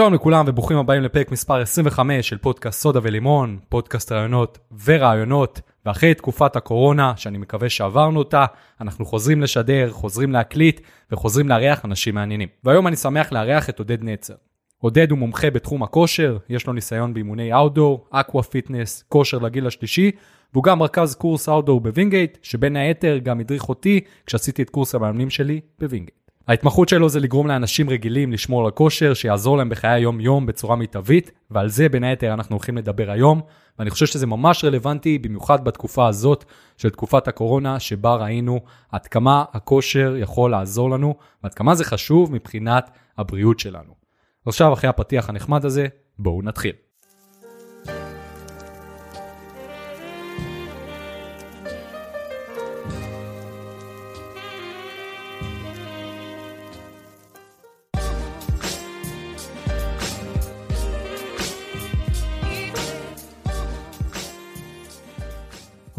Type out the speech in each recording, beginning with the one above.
שלום לכולם וברוכים הבאים לפרק מספר 25 של פודקאסט סודה ולימון, פודקאסט רעיונות ורעיונות, ואחרי תקופת הקורונה, שאני מקווה שעברנו אותה, אנחנו חוזרים לשדר, חוזרים להקליט וחוזרים לארח אנשים מעניינים. והיום אני שמח לארח את עודד נצר. עודד הוא מומחה בתחום הכושר, יש לו ניסיון באימוני outdoor, aqua fitness, כושר לגיל השלישי, והוא גם רכז קורס outdoor בווינגייט, שבין היתר גם הדריך אותי כשעשיתי את קורס המאמנים שלי בווינגייט. ההתמחות שלו זה לגרום לאנשים רגילים לשמור על הכושר, שיעזור להם בחיי היום-יום בצורה מיטבית, ועל זה בין היתר אנחנו הולכים לדבר היום, ואני חושב שזה ממש רלוונטי, במיוחד בתקופה הזאת של תקופת הקורונה, שבה ראינו עד כמה הכושר יכול לעזור לנו, ועד כמה זה חשוב מבחינת הבריאות שלנו. עכשיו, אחרי הפתיח הנחמד הזה, בואו נתחיל.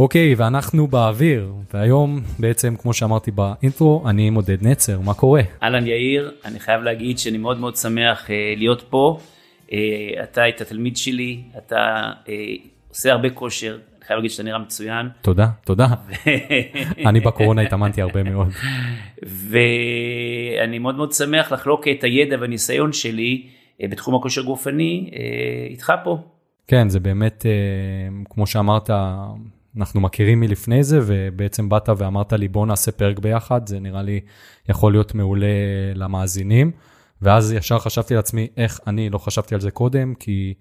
אוקיי, ואנחנו באוויר, והיום בעצם, כמו שאמרתי באינטרו, אני מודד נצר, מה קורה? אהלן יאיר, אני חייב להגיד שאני מאוד מאוד שמח uh, להיות פה. Uh, אתה היית תלמיד שלי, אתה uh, עושה הרבה כושר, אני חייב להגיד שאתה נראה מצוין. תודה, תודה. אני בקורונה התאמנתי הרבה מאוד. ואני מאוד מאוד שמח לחלוק את הידע והניסיון שלי uh, בתחום הכושר גופני uh, איתך פה. כן, זה באמת, uh, כמו שאמרת, אנחנו מכירים מלפני זה, ובעצם באת ואמרת לי, בוא נעשה פרק ביחד, זה נראה לי יכול להיות מעולה למאזינים. ואז ישר חשבתי לעצמי, איך אני לא חשבתי על זה קודם, כי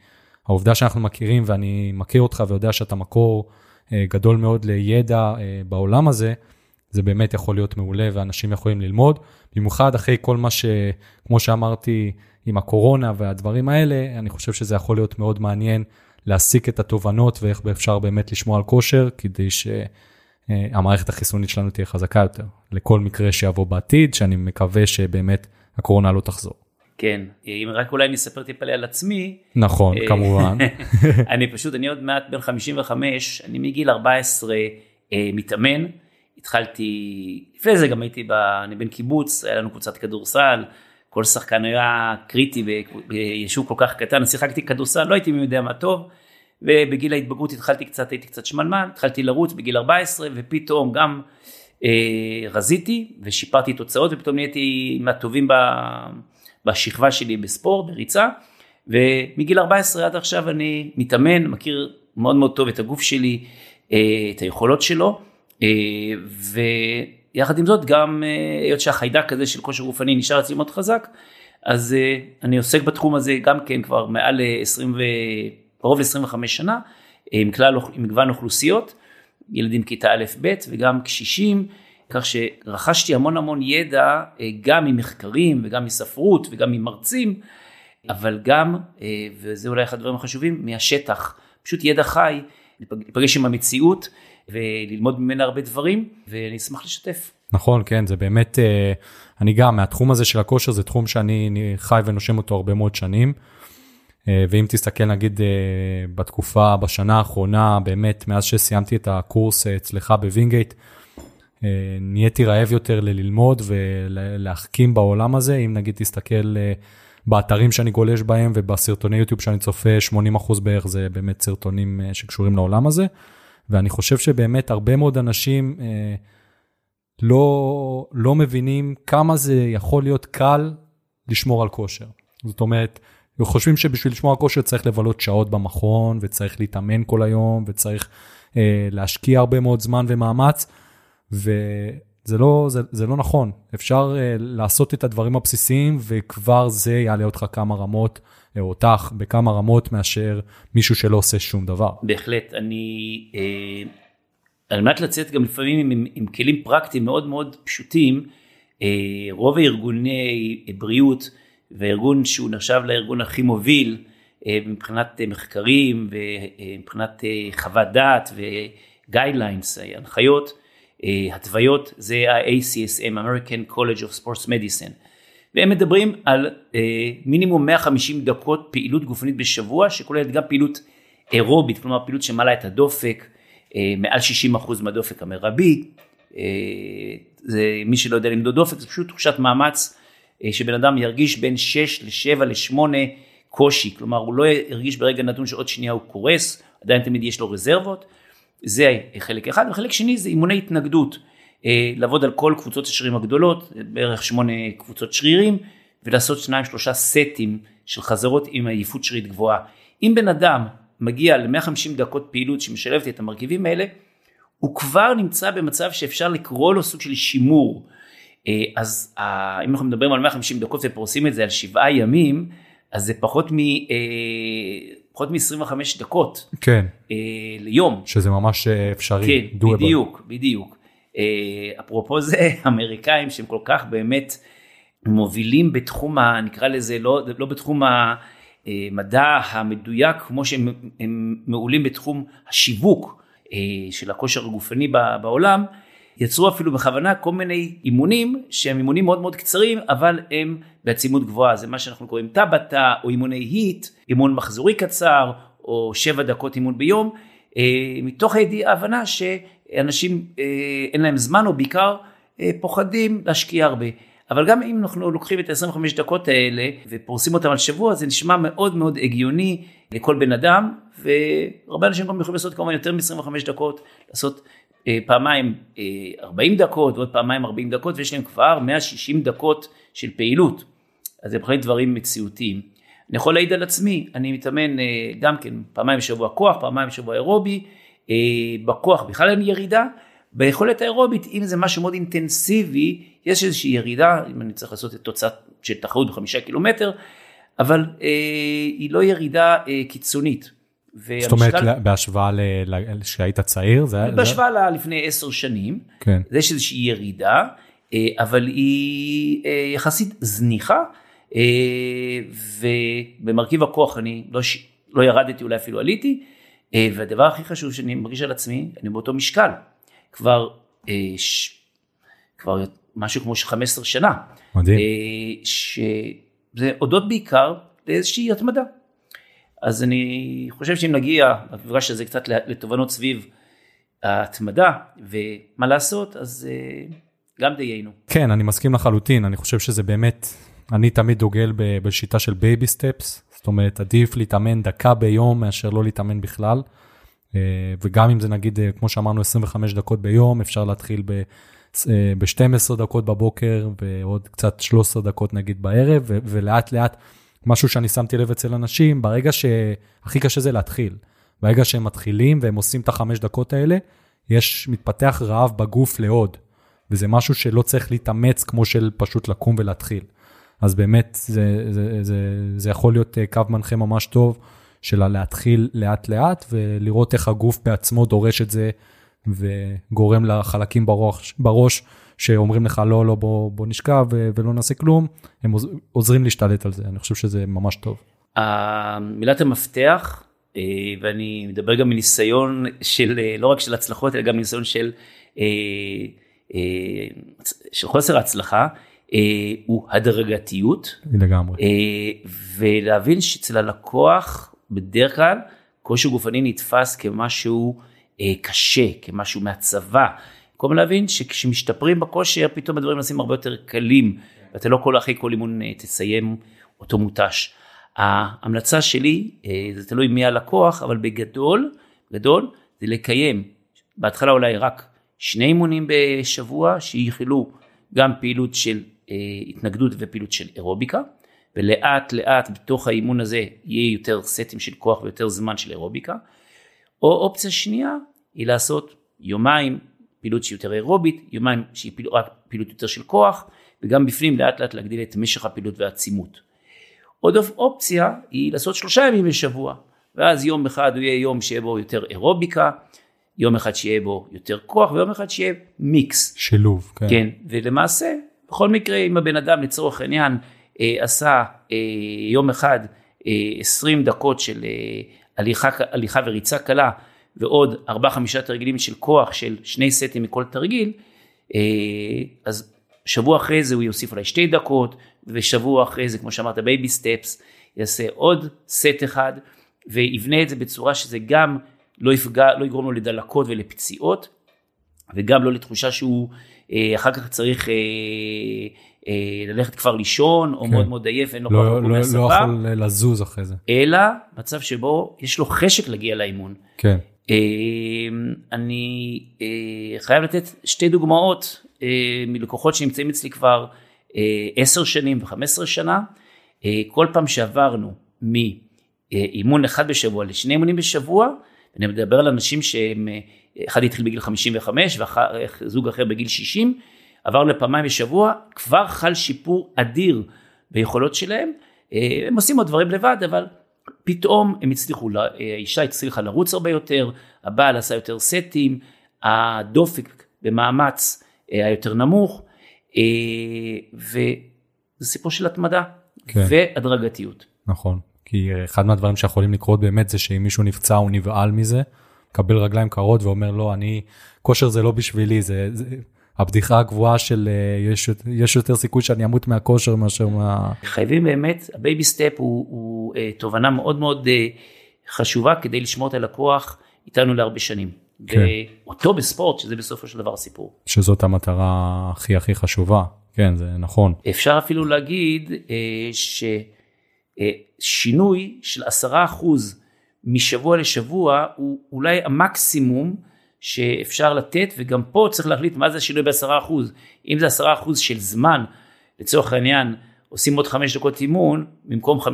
העובדה שאנחנו מכירים ואני מכיר אותך ויודע שאתה מקור אה, גדול מאוד לידע אה, בעולם הזה, זה באמת יכול להיות מעולה ואנשים יכולים ללמוד. במיוחד אחרי כל מה ש... כמו שאמרתי, עם הקורונה והדברים האלה, אני חושב שזה יכול להיות מאוד מעניין להסיק את התובנות ואיך אפשר באמת לשמור על כושר, כדי שהמערכת החיסונית שלנו תהיה חזקה יותר, לכל מקרה שיבוא בעתיד, שאני מקווה שבאמת הקורונה לא תחזור. כן, אם רק אולי אני אספר טיפה על עצמי. נכון, אה, כמובן. אני פשוט, אני עוד מעט בן 55, אני מגיל 14 אה, מתאמן. התחלתי, לפני זה גם הייתי, ב, אני בן קיבוץ, היה לנו קבוצת כדורסל, כל שחקן היה קריטי ביישוב כל כך קטן, שיחקתי כדורסל, לא הייתי מי יודע מה טוב, ובגיל ההתבגרות התחלתי קצת, הייתי קצת שמנמן, התחלתי לרוץ בגיל 14, ופתאום גם אה, רזיתי ושיפרתי תוצאות, ופתאום נהייתי מהטובים בשכבה שלי בספורט, בריצה, ומגיל 14 עד עכשיו אני מתאמן, מכיר מאוד מאוד טוב את הגוף שלי, אה, את היכולות שלו, אה, ו... יחד עם זאת גם אה, היות שהחיידק הזה של כושר גופני נשאר אצלי מאוד חזק, אז אה, אני עוסק בתחום הזה גם כן כבר מעל 20 ו... קרוב ל-25 שנה, עם כלל, עם מגוון אוכלוסיות, ילדים כיתה א' ב' וגם קשישים, כך שרכשתי המון המון ידע אה, גם ממחקרים וגם מספרות וגם ממרצים, אבל גם, וזה אולי אחד הדברים החשובים, מהשטח, פשוט ידע חי, להיפגש עם המציאות. וללמוד ממנה הרבה דברים, ואני אשמח לשתף. נכון, כן, זה באמת, אה, אני גם, מהתחום הזה של הכושר, זה תחום שאני חי ונושם אותו הרבה מאוד שנים. אה, ואם תסתכל נגיד אה, בתקופה, בשנה האחרונה, באמת, מאז שסיימתי את הקורס אצלך בווינגייט, נהייתי רעב יותר ללמוד ולהחכים בעולם הזה. אם נגיד תסתכל באתרים שאני גולש בהם ובסרטוני יוטיוב שאני צופה, 80% בערך זה באמת סרטונים שקשורים לעולם הזה. ואני חושב שבאמת הרבה מאוד אנשים אה, לא, לא מבינים כמה זה יכול להיות קל לשמור על כושר. זאת אומרת, חושבים שבשביל לשמור על כושר צריך לבלות שעות במכון, וצריך להתאמן כל היום, וצריך אה, להשקיע הרבה מאוד זמן ומאמץ, וזה לא, זה, זה לא נכון. אפשר אה, לעשות את הדברים הבסיסיים, וכבר זה יעלה אותך כמה רמות או אותך בכמה רמות מאשר מישהו שלא עושה שום דבר. בהחלט, אני, אה, על מנת לצאת גם לפעמים עם, עם כלים פרקטיים מאוד מאוד פשוטים, אה, רוב הארגוני בריאות והארגון שהוא נחשב לארגון הכי מוביל אה, מבחינת מחקרים ומבחינת אה, חוות דעת וגיידליינס, הנחיות, אה, התוויות, זה ה-ACSM, American College of Sports Medicine. והם מדברים על אה, מינימום 150 דקות פעילות גופנית בשבוע שכוללת גם פעילות אירובית, כלומר פעילות שמעלה את הדופק אה, מעל 60% מהדופק המרבי. אה, זה, מי שלא יודע למדוד דופק זה פשוט תחושת מאמץ אה, שבן אדם ירגיש בין 6 ל-7 ל-8 קושי, כלומר הוא לא הרגיש ברגע נתון שעוד שנייה הוא קורס, עדיין תמיד יש לו רזרבות, זה חלק אחד, וחלק שני זה אימוני התנגדות, לעבוד על כל קבוצות השרירים הגדולות, בערך שמונה קבוצות שרירים, ולעשות שניים שלושה סטים של חזרות עם עייפות שרירית גבוהה. אם בן אדם מגיע ל-150 דקות פעילות שמשלבת את המרכיבים האלה, הוא כבר נמצא במצב שאפשר לקרוא לו סוג של שימור. אה, אז אם אנחנו מדברים על 150 דקות ופורסים את זה על שבעה ימים, אז זה פחות מ... אה, פחות מ-25 דקות כן. ליום. שזה ממש אפשרי. כן, doable. בדיוק, בדיוק. אפרופו זה, אמריקאים שהם כל כך באמת מובילים בתחום, ה, נקרא לזה, לא, לא בתחום המדע המדויק, כמו שהם מעולים בתחום השיווק אה, של הכושר הגופני בעולם, יצרו אפילו בכוונה כל מיני אימונים שהם אימונים מאוד מאוד קצרים, אבל הם בעצימות גבוהה, זה מה שאנחנו קוראים טבטה או אימוני היט, אימון מחזורי קצר או שבע דקות אימון ביום, אה, מתוך ההבנה שאנשים אה, אין להם זמן או בעיקר פוחדים להשקיע הרבה. אבל גם אם אנחנו לוקחים את ה-25 דקות האלה ופורסים אותם על שבוע, זה נשמע מאוד מאוד הגיוני לכל בן אדם, והרבה אנשים גם יכולים לעשות כמובן יותר מ-25 דקות, לעשות אה, פעמיים אה, 40 דקות ועוד פעמיים 40 דקות, ויש להם כבר 160 דקות של פעילות. אז זה בהחלט דברים מציאותיים. אני יכול להעיד על עצמי, אני מתאמן אה, גם כן פעמיים בשבוע כוח, פעמיים בשבוע אירובי, אה, בכוח בכלל אין ירידה, ביכולת האירובית, אם זה משהו מאוד אינטנסיבי, יש איזושהי ירידה, אם אני צריך לעשות את תוצאה של תחרות בחמישה קילומטר, אבל אה, היא לא ירידה אה, קיצונית. זאת אומרת, בהשוואה שהיית צעיר? זה, בהשוואה זה... לפני עשר שנים, כן. יש איזושהי ירידה, אה, אבל היא אה, יחסית זניחה, אה, ובמרכיב הכוח אני לא, ש... לא ירדתי, אולי אפילו עליתי, אה, והדבר הכי חשוב שאני מרגיש על עצמי, אני באותו משקל. כבר, אה, ש... כבר משהו כמו 15 שנה. מדהים. אה, שזה הודות בעיקר לאיזושהי התמדה. אז אני חושב שאם נגיע במפגש הזה קצת לתובנות סביב ההתמדה ומה לעשות, אז אה, גם דיינו. כן, אני מסכים לחלוטין, אני חושב שזה באמת, אני תמיד דוגל בשיטה של baby steps, זאת אומרת, עדיף להתאמן דקה ביום מאשר לא להתאמן בכלל. אה, וגם אם זה נגיד, אה, כמו שאמרנו, 25 דקות ביום, אפשר להתחיל ב-12 אה, דקות בבוקר ועוד קצת 13 דקות נגיד בערב, ולאט לאט, משהו שאני שמתי לב אצל אנשים, ברגע שהכי קשה זה להתחיל. ברגע שהם מתחילים והם עושים את החמש דקות האלה, יש, מתפתח רעב בגוף לעוד. וזה משהו שלא צריך להתאמץ כמו של פשוט לקום ולהתחיל. אז באמת, זה, זה, זה, זה יכול להיות קו מנחה ממש טוב. של להתחיל לאט לאט ולראות איך הגוף בעצמו דורש את זה וגורם לחלקים בראש, בראש שאומרים לך לא, לא, בוא, בוא נשכב ולא נעשה כלום, הם עוזרים להשתלט על זה, אני חושב שזה ממש טוב. מילת המפתח, אה, ואני מדבר גם מניסיון של, אה, לא רק של הצלחות, אלא גם מניסיון של, אה, של חוסר הצלחה, הוא הדרגתיות. לגמרי. ולהבין שאצל הלקוח בדרך כלל כושר גופני נתפס כמשהו אה, קשה, כמשהו מהצבא. במקום להבין שכשמשתפרים בכושר פתאום הדברים נעשים הרבה יותר קלים ואתה לא כל אחרי כל אימון אה, תסיים אותו מותש. ההמלצה שלי, אה, זה תלוי מי הלקוח, אבל בגדול, גדול, זה לקיים בהתחלה אולי רק שני אימונים בשבוע שיכלו גם פעילות של אה, התנגדות ופעילות של אירוביקה. ולאט לאט בתוך האימון הזה יהיה יותר סטים של כוח ויותר זמן של אירוביקה. או אופציה שנייה היא לעשות יומיים פעילות שהיא יותר אירובית, יומיים שהיא פעילות, פעילות יותר של כוח, וגם בפנים לאט לאט להגדיל את משך הפעילות והעצימות. עוד אופציה היא לעשות שלושה ימים בשבוע, ואז יום אחד הוא יהיה יום שיהיה בו יותר אירוביקה, יום אחד שיהיה בו יותר כוח, ויום אחד שיהיה מיקס. שילוב, כן. כן, ולמעשה, בכל מקרה, אם הבן אדם לצורך העניין אה, עשה אה, יום אחד 20 אה, דקות של הליכה, הליכה וריצה קלה ועוד 4-5 תרגילים של כוח של שני סטים מכל תרגיל, אז שבוע אחרי זה הוא יוסיף אולי שתי דקות, ושבוע אחרי זה, כמו שאמרת, baby steps, יעשה עוד סט אחד, ויבנה את זה בצורה שזה גם לא יפגע, לא יגרום לו לדלקות ולפציעות, וגם לא לתחושה שהוא אחר כך צריך ללכת כבר לישון, או כן. מאוד מאוד עייף, אין לו לא, כוח לא, לא יכול לזוז אחרי זה. אלא מצב שבו יש לו חשק להגיע לאימון. כן, אה, אני אה, חייב לתת שתי דוגמאות אה, מלקוחות שנמצאים אצלי כבר עשר שנים ו-15 שנה. אה, כל פעם שעברנו מאימון אחד בשבוע לשני אימונים בשבוע, אני מדבר על אנשים שהם, אה, אחד התחיל בגיל 55 וזוג אחר בגיל 60, עברנו לפעמיים בשבוע, כבר חל שיפור אדיר ביכולות שלהם. אה, הם עושים עוד דברים לבד, אבל פתאום הם הצליחו, האישה הצליחה לרוץ הרבה יותר, הבעל עשה יותר סטים, הדופק במאמץ היה יותר נמוך, אה, וזה סיפור של התמדה כן. והדרגתיות. נכון. כי אחד מהדברים שיכולים לקרות באמת זה שאם מישהו נפצע הוא נבהל מזה, מקבל רגליים קרות ואומר לא, אני, כושר זה לא בשבילי, זה, זה הבדיחה הקבועה של אה, יש, יש יותר סיכוי שאני אמות מהכושר מאשר מה... חייבים באמת, ה baby step הוא, הוא אה, תובנה מאוד מאוד אה, חשובה כדי לשמור את הלקוח איתנו להרבה שנים. כן. ואותו בספורט, שזה בסופו של דבר סיפור. שזאת המטרה הכי הכי חשובה. כן, זה נכון. אפשר אפילו להגיד אה, ששינוי של עשרה אחוז משבוע לשבוע הוא אולי המקסימום שאפשר לתת, וגם פה צריך להחליט מה זה השינוי בעשרה אחוז. אם זה עשרה אחוז של זמן, לצורך העניין, עושים עוד חמש דקות אימון, במקום 50-55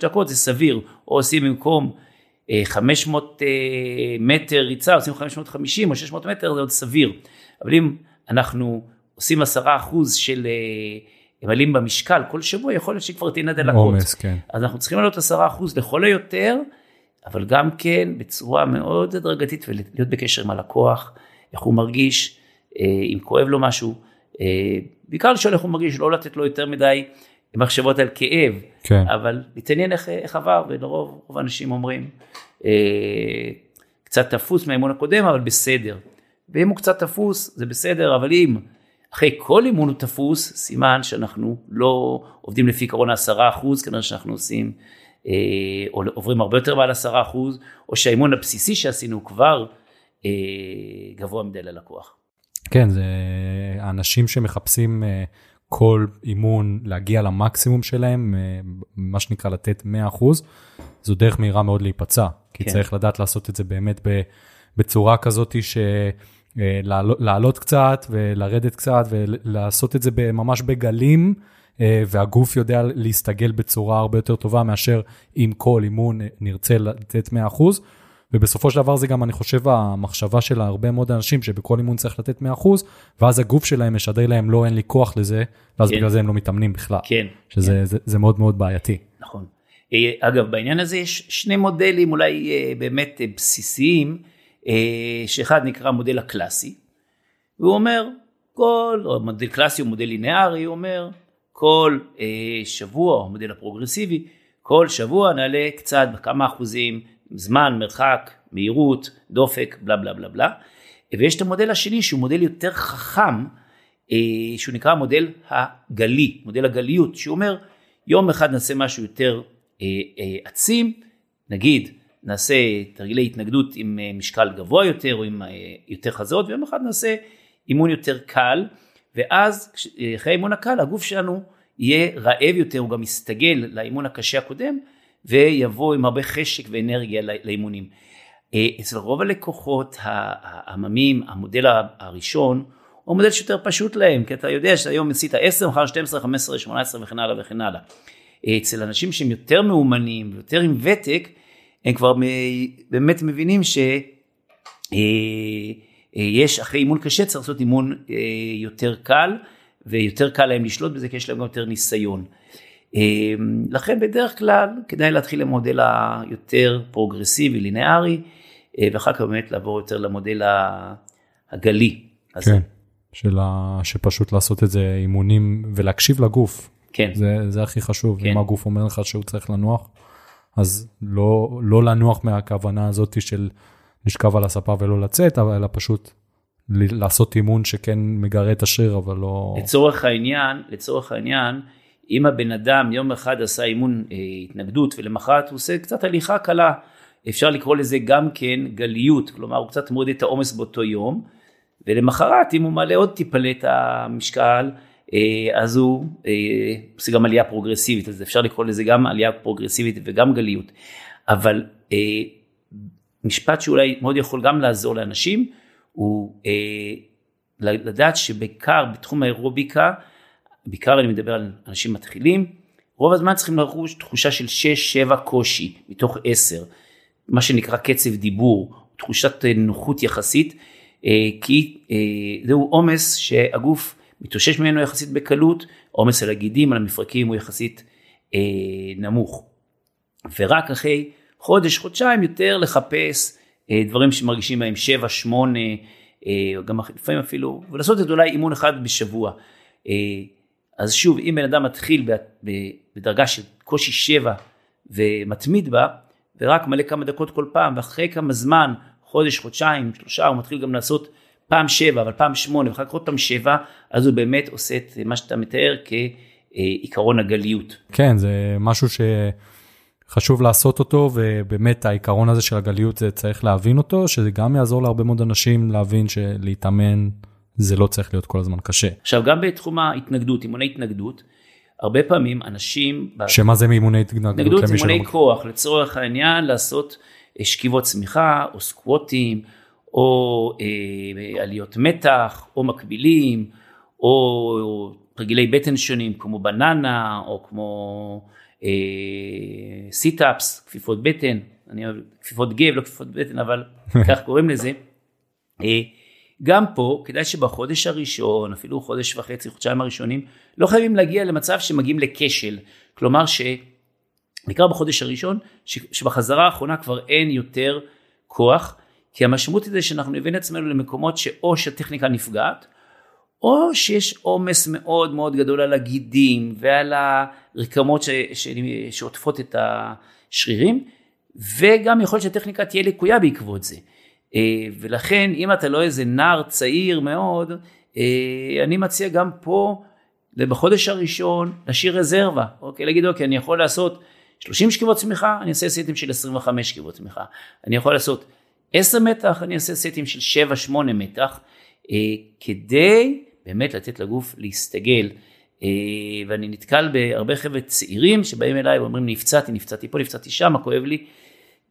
דקות זה סביר, או עושים במקום אה, 500 אה, מטר ריצה, עושים 550 או 600 מטר, זה עוד סביר. אבל אם אנחנו עושים עשרה אחוז של אה, עלים במשקל כל שבוע, יכול להיות שכבר תהיינה דלקות. עומס, כן. אז אנחנו צריכים לעלות עשרה אחוז לכל היותר, אבל גם כן בצורה מאוד הדרגתית ולהיות בקשר עם הלקוח, איך הוא מרגיש, אה, אם כואב לו משהו, אה, בעיקר לשאול איך הוא מרגיש, לא לתת לו יותר מדי מחשבות על כאב, כן. אבל להתעניין איך, איך עבר, ולרוב רוב האנשים אומרים, אה, קצת תפוס מהאימון הקודם, אבל בסדר. ואם הוא קצת תפוס, זה בסדר, אבל אם אחרי כל אימון הוא תפוס, סימן שאנחנו לא עובדים לפי עקרון העשרה אחוז, כנראה שאנחנו עושים, או עוברים הרבה יותר מעל עשרה אחוז, או שהאימון הבסיסי שעשינו כבר אה, גבוה מדי ללקוח. כן, זה אנשים שמחפשים אה, כל אימון להגיע למקסימום שלהם, אה, מה שנקרא לתת 100%, זו דרך מהירה מאוד להיפצע, כי כן. צריך לדעת לעשות את זה באמת בצורה כזאת ש... אה, לעלות- לעלות קצת ולרדת קצת ולעשות את זה ממש בגלים, אה, והגוף יודע להסתגל בצורה הרבה יותר טובה מאשר אם כל אימון אה, נרצה לתת 100%. ובסופו של דבר זה גם, אני חושב, המחשבה של הרבה מאוד אנשים, שבכל אימון צריך לתת 100%, ואז הגוף שלהם משדר להם, לא, אין לי כוח לזה, ואז כן. בגלל זה הם לא מתאמנים בכלל. כן. שזה זה, זה מאוד מאוד בעייתי. נכון. אה, אגב, בעניין הזה יש שני מודלים אולי אה, באמת אה, בסיסיים, אה, שאחד נקרא המודל הקלאסי, והוא אומר, כל, או מודל קלאסי הוא מודל לינארי, הוא אומר, כל אה, שבוע, המודל הפרוגרסיבי, כל שבוע נעלה קצת בכמה אחוזים, זמן, מרחק, מהירות, דופק, בלה בלה בלה בלה. ויש את המודל השני שהוא מודל יותר חכם, אה, שהוא נקרא המודל הגלי, מודל הגליות, שהוא אומר, יום אחד נעשה משהו יותר אה, אה, עצים, נגיד נעשה תרגילי התנגדות עם אה, משקל גבוה יותר או עם אה, יותר חזות, ויום אחד נעשה אימון יותר קל, ואז אה, אחרי האימון הקל הגוף שלנו יהיה רעב יותר, הוא גם יסתגל לאימון הקשה הקודם, ויבוא עם הרבה חשק ואנרגיה לא- לאימונים. אה, אצל רוב הלקוחות העממים, המודל הראשון, הוא מודל שיותר פשוט להם, כי אתה יודע שהיום עשית 10, מחר 12, 15, 18 וכן הלאה וכן הלאה. אצל אנשים שהם יותר מאומנים, יותר עם ותק, הם כבר באמת מבינים שיש אחרי אימון קשה צריך לעשות אימון אה, יותר קל, ויותר קל להם לשלוט בזה כי יש להם גם יותר ניסיון. אה, לכן בדרך כלל כדאי להתחיל למודל היותר פרוגרסיבי, לינארי, אה, ואחר כך באמת לעבור יותר למודל הגלי. הזה. כן. של ה... שפשוט לעשות את זה אימונים ולהקשיב לגוף. כן. זה, זה הכי חשוב. כן. אם הגוף אומר לך שהוא צריך לנוח, אז לא, לא לנוח מהכוונה הזאת של לשכב על הספה ולא לצאת, אלא פשוט לעשות אימון שכן מגרה את השריר, אבל לא... לצורך העניין, לצורך העניין, אם הבן אדם יום אחד עשה אימון אה, התנגדות ולמחרת הוא עושה קצת הליכה קלה, אפשר לקרוא לזה גם כן גליות, כלומר הוא קצת מוריד את העומס באותו יום, ולמחרת אם הוא מעלה עוד טיפה את המשקל, אה, אז הוא אה, עושה גם עלייה פרוגרסיבית, אז אפשר לקרוא לזה גם עלייה פרוגרסיבית וגם גליות. אבל משפט שאולי מאוד יכול גם לעזור לאנשים, הוא לדעת שבעיקר בתחום האירוביקה, בעיקר אני מדבר על אנשים מתחילים, רוב הזמן צריכים לחוש תחושה של 6-7 קושי מתוך 10, מה שנקרא קצב דיבור, תחושת נוחות יחסית, כי זהו עומס שהגוף מתאושש ממנו יחסית בקלות, עומס על הגידים, על המפרקים הוא יחסית אה, נמוך. ורק אחרי חודש, חודשיים יותר לחפש אה, דברים שמרגישים בהם 7, 8, אה, גם לפעמים אפילו, ולעשות את אולי אימון אחד בשבוע. אה, אז שוב, אם בן אדם מתחיל בדרגה של קושי 7 ומתמיד בה, ורק מלא כמה דקות כל פעם, ואחרי כמה זמן, חודש, חודשיים, שלושה, הוא מתחיל גם לעשות פעם שבע, אבל פעם שמונה, ואחר כך עוד פעם שבע, אז הוא באמת עושה את מה שאתה מתאר כעיקרון הגליות. כן, זה משהו שחשוב לעשות אותו, ובאמת העיקרון הזה של הגליות, זה צריך להבין אותו, שזה גם יעזור להרבה מאוד אנשים להבין שלהתאמן זה לא צריך להיות כל הזמן קשה. עכשיו, גם בתחום ההתנגדות, אימוני התנגדות, הרבה פעמים אנשים... שמה זה מאימוני התנגדות? התנגדות זה אימוני כוח, לצורך העניין לעשות שכיבות סמיכה או סקוואטים. או אה, עליות מתח, או מקבילים, או תרגילי בטן שונים כמו בננה, או כמו אה, sit-ups, כפיפות בטן, אני אוהב כפיפות גב, לא כפיפות בטן, אבל כך קוראים לזה. אה, גם פה כדאי שבחודש הראשון, אפילו חודש וחצי, חודשיים הראשונים, לא חייבים להגיע למצב שמגיעים לכשל. כלומר שנקרא בחודש הראשון, שבחזרה האחרונה כבר אין יותר כוח, כי המשמעות היא זה שאנחנו נבין עצמנו למקומות שאו שהטכניקה נפגעת, או שיש עומס מאוד מאוד גדול על הגידים ועל הרקמות ש, ש, שעוטפות את השרירים, וגם יכול להיות שהטכניקה תהיה לקויה בעקבות זה. אה, ולכן אם אתה לא איזה נער צעיר מאוד, אה, אני מציע גם פה, בחודש הראשון, להשאיר רזרבה, אוקיי, להגיד אוקיי, אני יכול לעשות 30 שכיבות צמיחה, אני אעשה סטים של 25 שכיבות צמיחה. אני יכול לעשות 10 מתח, אני אעשה סטים של 7-8 מתח, אה, כדי באמת לתת לגוף להסתגל. אה, ואני נתקל בהרבה חבר'ה צעירים שבאים אליי ואומרים נפצעתי, נפצעתי פה, נפצעתי שם, כואב לי.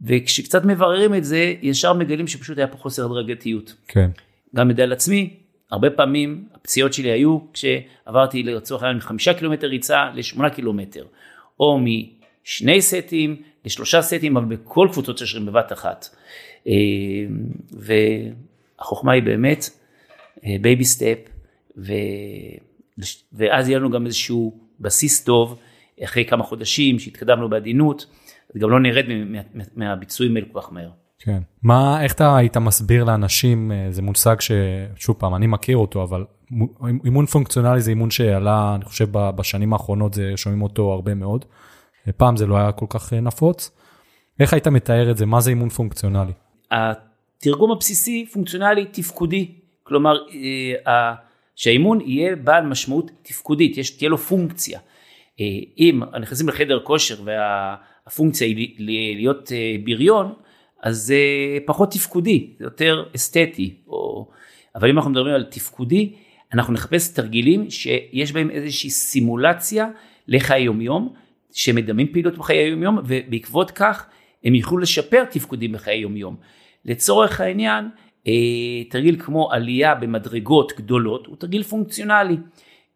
וכשקצת מבררים את זה, ישר מגלים שפשוט היה פה חוסר הדרגתיות. כן. גם מידע על עצמי, הרבה פעמים הפציעות שלי היו כשעברתי לצורך העניין מחמישה קילומטר ריצה לשמונה קילומטר, או משני סטים לשלושה סטים, אבל בכל קבוצות השרירים בבת אחת. אה, והחוכמה היא באמת baby אה, step, ו... ואז יהיה לנו גם איזשהו בסיס טוב אחרי כמה חודשים שהתקדמנו בעדינות, גם לא נרד מהביצועים האלה כל כך מהר. כן. מה, איך אתה היית מסביר לאנשים, אה, זה מושג ששוב פעם, אני מכיר אותו, אבל אימון פונקציונלי זה אימון שעלה, אני חושב בשנים האחרונות זה, שומעים אותו הרבה מאוד. פעם זה לא היה כל כך נפוץ. איך היית מתאר את זה? מה זה אימון פונקציונלי? התרגום הבסיסי פונקציונלי תפקודי, כלומר אה, שהאימון יהיה בעל משמעות תפקודית, יש, תהיה לו פונקציה. אה, אם נכנסים לחדר כושר והפונקציה היא להיות אה, בריון, אז זה פחות תפקודי, זה יותר אסתטי. או... אבל אם אנחנו מדברים על תפקודי, אנחנו נחפש תרגילים שיש בהם איזושהי סימולציה לחיי יומיום, שמדמים פעילות בחיי יומיום, ובעקבות כך הם יוכלו לשפר תפקודים בחיי יומיום. לצורך העניין, אה, תרגיל כמו עלייה במדרגות גדולות הוא תרגיל פונקציונלי.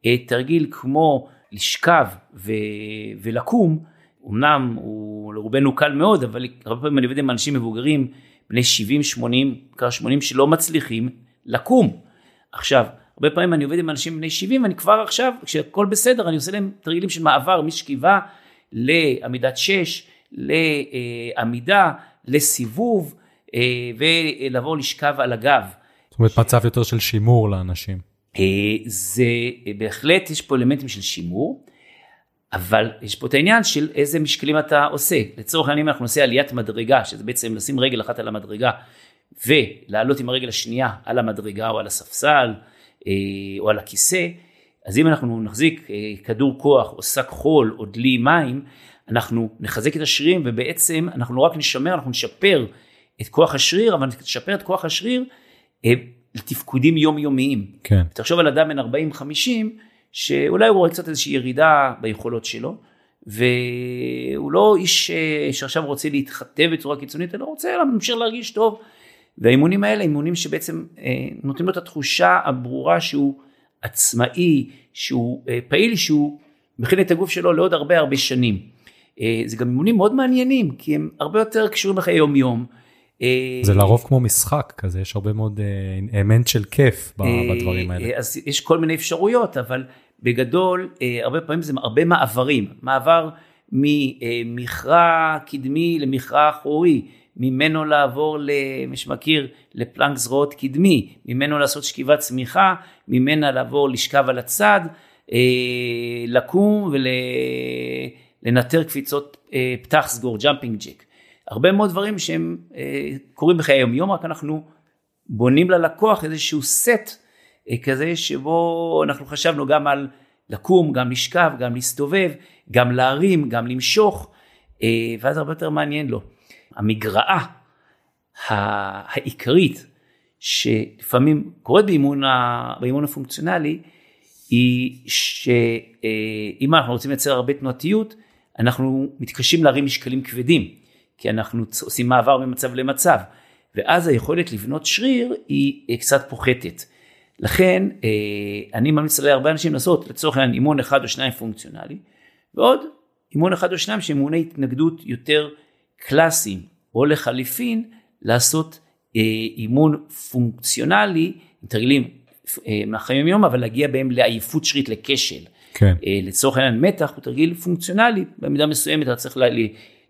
אה, תרגיל כמו לשכב ו... ולקום, אמנם הוא לרובנו קל מאוד, אבל הרבה פעמים אני עובד עם אנשים מבוגרים, בני 70, 80, בעיקר 80, שלא מצליחים לקום. עכשיו, הרבה פעמים אני עובד עם אנשים בני 70, ואני כבר עכשיו, כשהכל בסדר, אני עושה להם תרגילים של מעבר משכיבה לעמידת 6, לעמידה, לסיבוב, אה, ולבוא לשכב על הגב. זאת אומרת מצב יותר של שימור לאנשים. אה, זה בהחלט יש פה אלמנטים של שימור, אבל יש פה את העניין של איזה משקלים אתה עושה. לצורך העניין אנחנו נעשה עליית מדרגה, שזה בעצם לשים רגל אחת על המדרגה ולעלות עם הרגל השנייה על המדרגה או על הספסל אה, או על הכיסא, אז אם אנחנו נחזיק כדור כוח או שק חול או דלי מים, אנחנו נחזק את השרירים ובעצם אנחנו לא רק נשמר, אנחנו נשפר את כוח השריר, אבל נשפר את כוח השריר אה, לתפקודים יומיומיים. כן. תחשוב על אדם בן 40-50, שאולי הוא רואה קצת איזושהי ירידה ביכולות שלו, והוא לא איש אה, שעכשיו רוצה להתחטא בצורה קיצונית, אלא רוצה להמשיך להרגיש טוב. והאימונים האלה אימונים שבעצם אה, נותנים לו את התחושה הברורה שהוא עצמאי, שהוא אה, פעיל, שהוא מכין את הגוף שלו לעוד הרבה הרבה שנים. אה, זה גם אימונים מאוד מעניינים, כי הם הרבה יותר קשורים לחיי יום יום. אה, זה לרוב כמו משחק כזה, יש הרבה מאוד אלמנט של כיף בדברים האלה. אז יש כל מיני אפשרויות, אבל בגדול, הרבה פעמים זה הרבה מעברים. מעבר ממכרע קדמי למכרע אחורי. ממנו לעבור, למי שמכיר, לפלנק זרועות קדמי, ממנו לעשות שכיבת צמיחה, ממנה לעבור לשכב על הצד, אה, לקום ולנתר קפיצות אה, פתח סגור, jumping jack. הרבה מאוד דברים שהם אה, קורים בחיי היום יום, רק אנחנו בונים ללקוח איזשהו סט כזה שבו אנחנו חשבנו גם על לקום, גם לשכב, גם להסתובב, גם להרים, גם למשוך, ואז הרבה יותר מעניין לו. המגרעה העיקרית שלפעמים קורית באימון, באימון הפונקציונלי היא שאם אנחנו רוצים לייצר הרבה תנועתיות אנחנו מתקשים להרים משקלים כבדים כי אנחנו עושים מעבר ממצב למצב ואז היכולת לבנות שריר היא קצת פוחתת. לכן אני ממליץ להרבה אנשים לעשות לצורך העניין אימון אחד או שניים פונקציונלי ועוד אימון אחד או שניים שהם אימוני התנגדות יותר קלאסיים, או לחליפין לעשות אה, אימון פונקציונלי, תרגילים אה, מהחיים יום, אבל להגיע בהם לעייפות שרית, לכשל. כן. אה, לצורך העניין מתח הוא תרגיל פונקציונלי, במידה מסוימת אתה צריך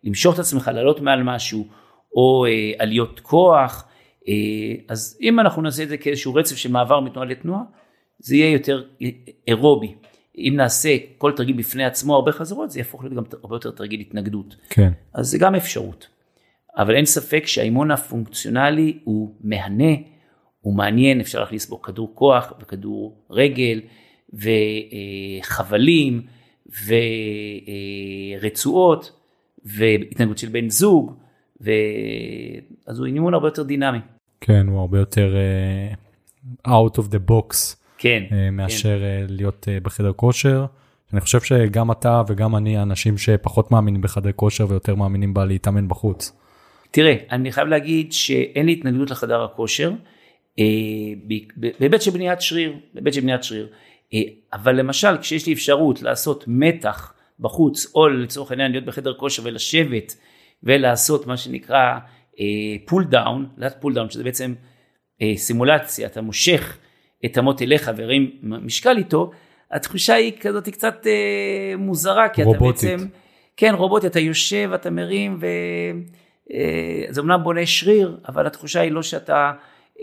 למשוך את עצמך, לעלות מעל משהו, או אה, עליות כוח, אה, אז אם אנחנו נעשה את זה כאיזשהו רצף של מעבר מתנועה לתנועה, זה יהיה יותר אירובי. אם נעשה כל תרגיל בפני עצמו הרבה חזרות, זה יהפוך להיות גם הרבה יותר תרגיל התנגדות. כן. אז זה גם אפשרות. אבל אין ספק שהאימון הפונקציונלי הוא מהנה, הוא מעניין, אפשר להכניס בו כדור כוח וכדור רגל וחבלים ורצועות והתנגדות של בן זוג, ו... אז הוא אימון הרבה יותר דינמי. כן, הוא הרבה יותר uh, out of the box. כן. אה, מאשר כן. להיות אה, בחדר כושר. אני חושב שגם אתה וגם אני אנשים שפחות מאמינים בחדר כושר ויותר מאמינים בה להתאמן בחוץ. תראה, אני חייב להגיד שאין לי התנגדות לחדר הכושר, בהיבט של בניית שריר, בהיבט של בניית שריר. אבל למשל, כשיש לי אפשרות לעשות מתח בחוץ, או לצורך העניין להיות בחדר כושר ולשבת ולעשות מה שנקרא pull down, pull down, שזה בעצם סימולציה, אתה מושך את המוט אליך ומרים משקל איתו, התחושה היא כזאת היא קצת אה, מוזרה, כי רובוטית. אתה בעצם, כן רובוטי, אתה יושב, אתה מרים, וזה אה, אומנם בונה שריר, אבל התחושה היא לא שאתה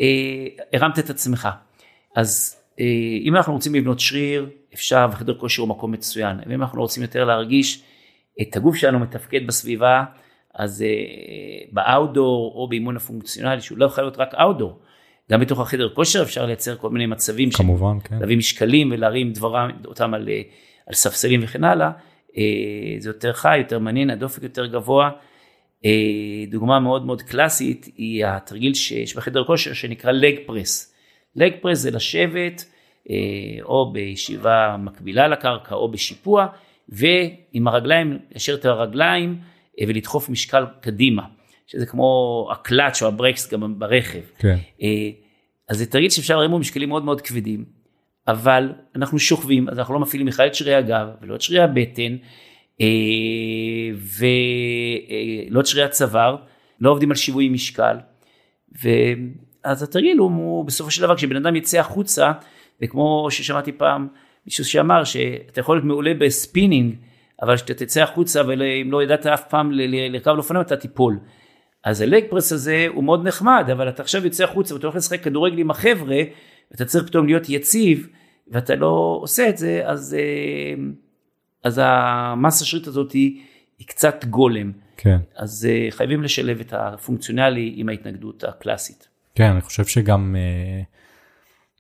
אה, הרמת את עצמך. אז אה, אם אנחנו רוצים לבנות שריר, אפשר, וחדר כושר הוא מקום מצוין, ואם אנחנו רוצים יותר להרגיש את הגוף שלנו מתפקד בסביבה, אז אה, באאוטדור או באימון הפונקציונלי, שהוא לא יכול להיות רק אאוטדור, גם בתוך החדר כושר אפשר לייצר כל מיני מצבים, כמובן, כן. להביא משקלים ולהרים דברם, אותם על, אה, על ספסלים וכן הלאה, אה, זה יותר חי, יותר מעניין, הדופק יותר גבוה. אה, דוגמה מאוד מאוד קלאסית היא התרגיל שיש בחדר כושר שנקרא לג פרס. לג פרס זה לשבת או בישיבה מקבילה לקרקע או בשיפוע ועם הרגליים, להשאיר את הרגליים ולדחוף משקל קדימה. שזה כמו הקלאץ' או הברקס גם ברכב. כן. אה, אז זה תרגיל שאפשר להרים בו משקלים מאוד מאוד כבדים, אבל אנחנו שוכבים, אז אנחנו לא מפעילים בכלל את שרירי הגב ולא את שרירי הבטן, אה, ולא את שרירי הצוואר, לא עובדים על שיווי משקל. ואז התרגיל הוא, הוא בסופו של דבר כשבן אדם יצא החוצה, וכמו ששמעתי פעם מישהו שאמר שאתה יכול להיות מעולה בספינינג, אבל כשאתה תצא החוצה ואם לא ידעת אף פעם לרכב על אופניים אתה תיפול. אז ה leg press הזה הוא מאוד נחמד, אבל אתה עכשיו יוצא החוצה ואתה הולך לשחק כדורגל עם החבר'ה, ואתה צריך פתאום להיות יציב, ואתה לא עושה את זה, אז, אה, אז המסה השרית הזאת היא, היא קצת גולם. כן. אז אה, חייבים לשלב את הפונקציונלי עם ההתנגדות הקלאסית. כן, אני חושב שגם...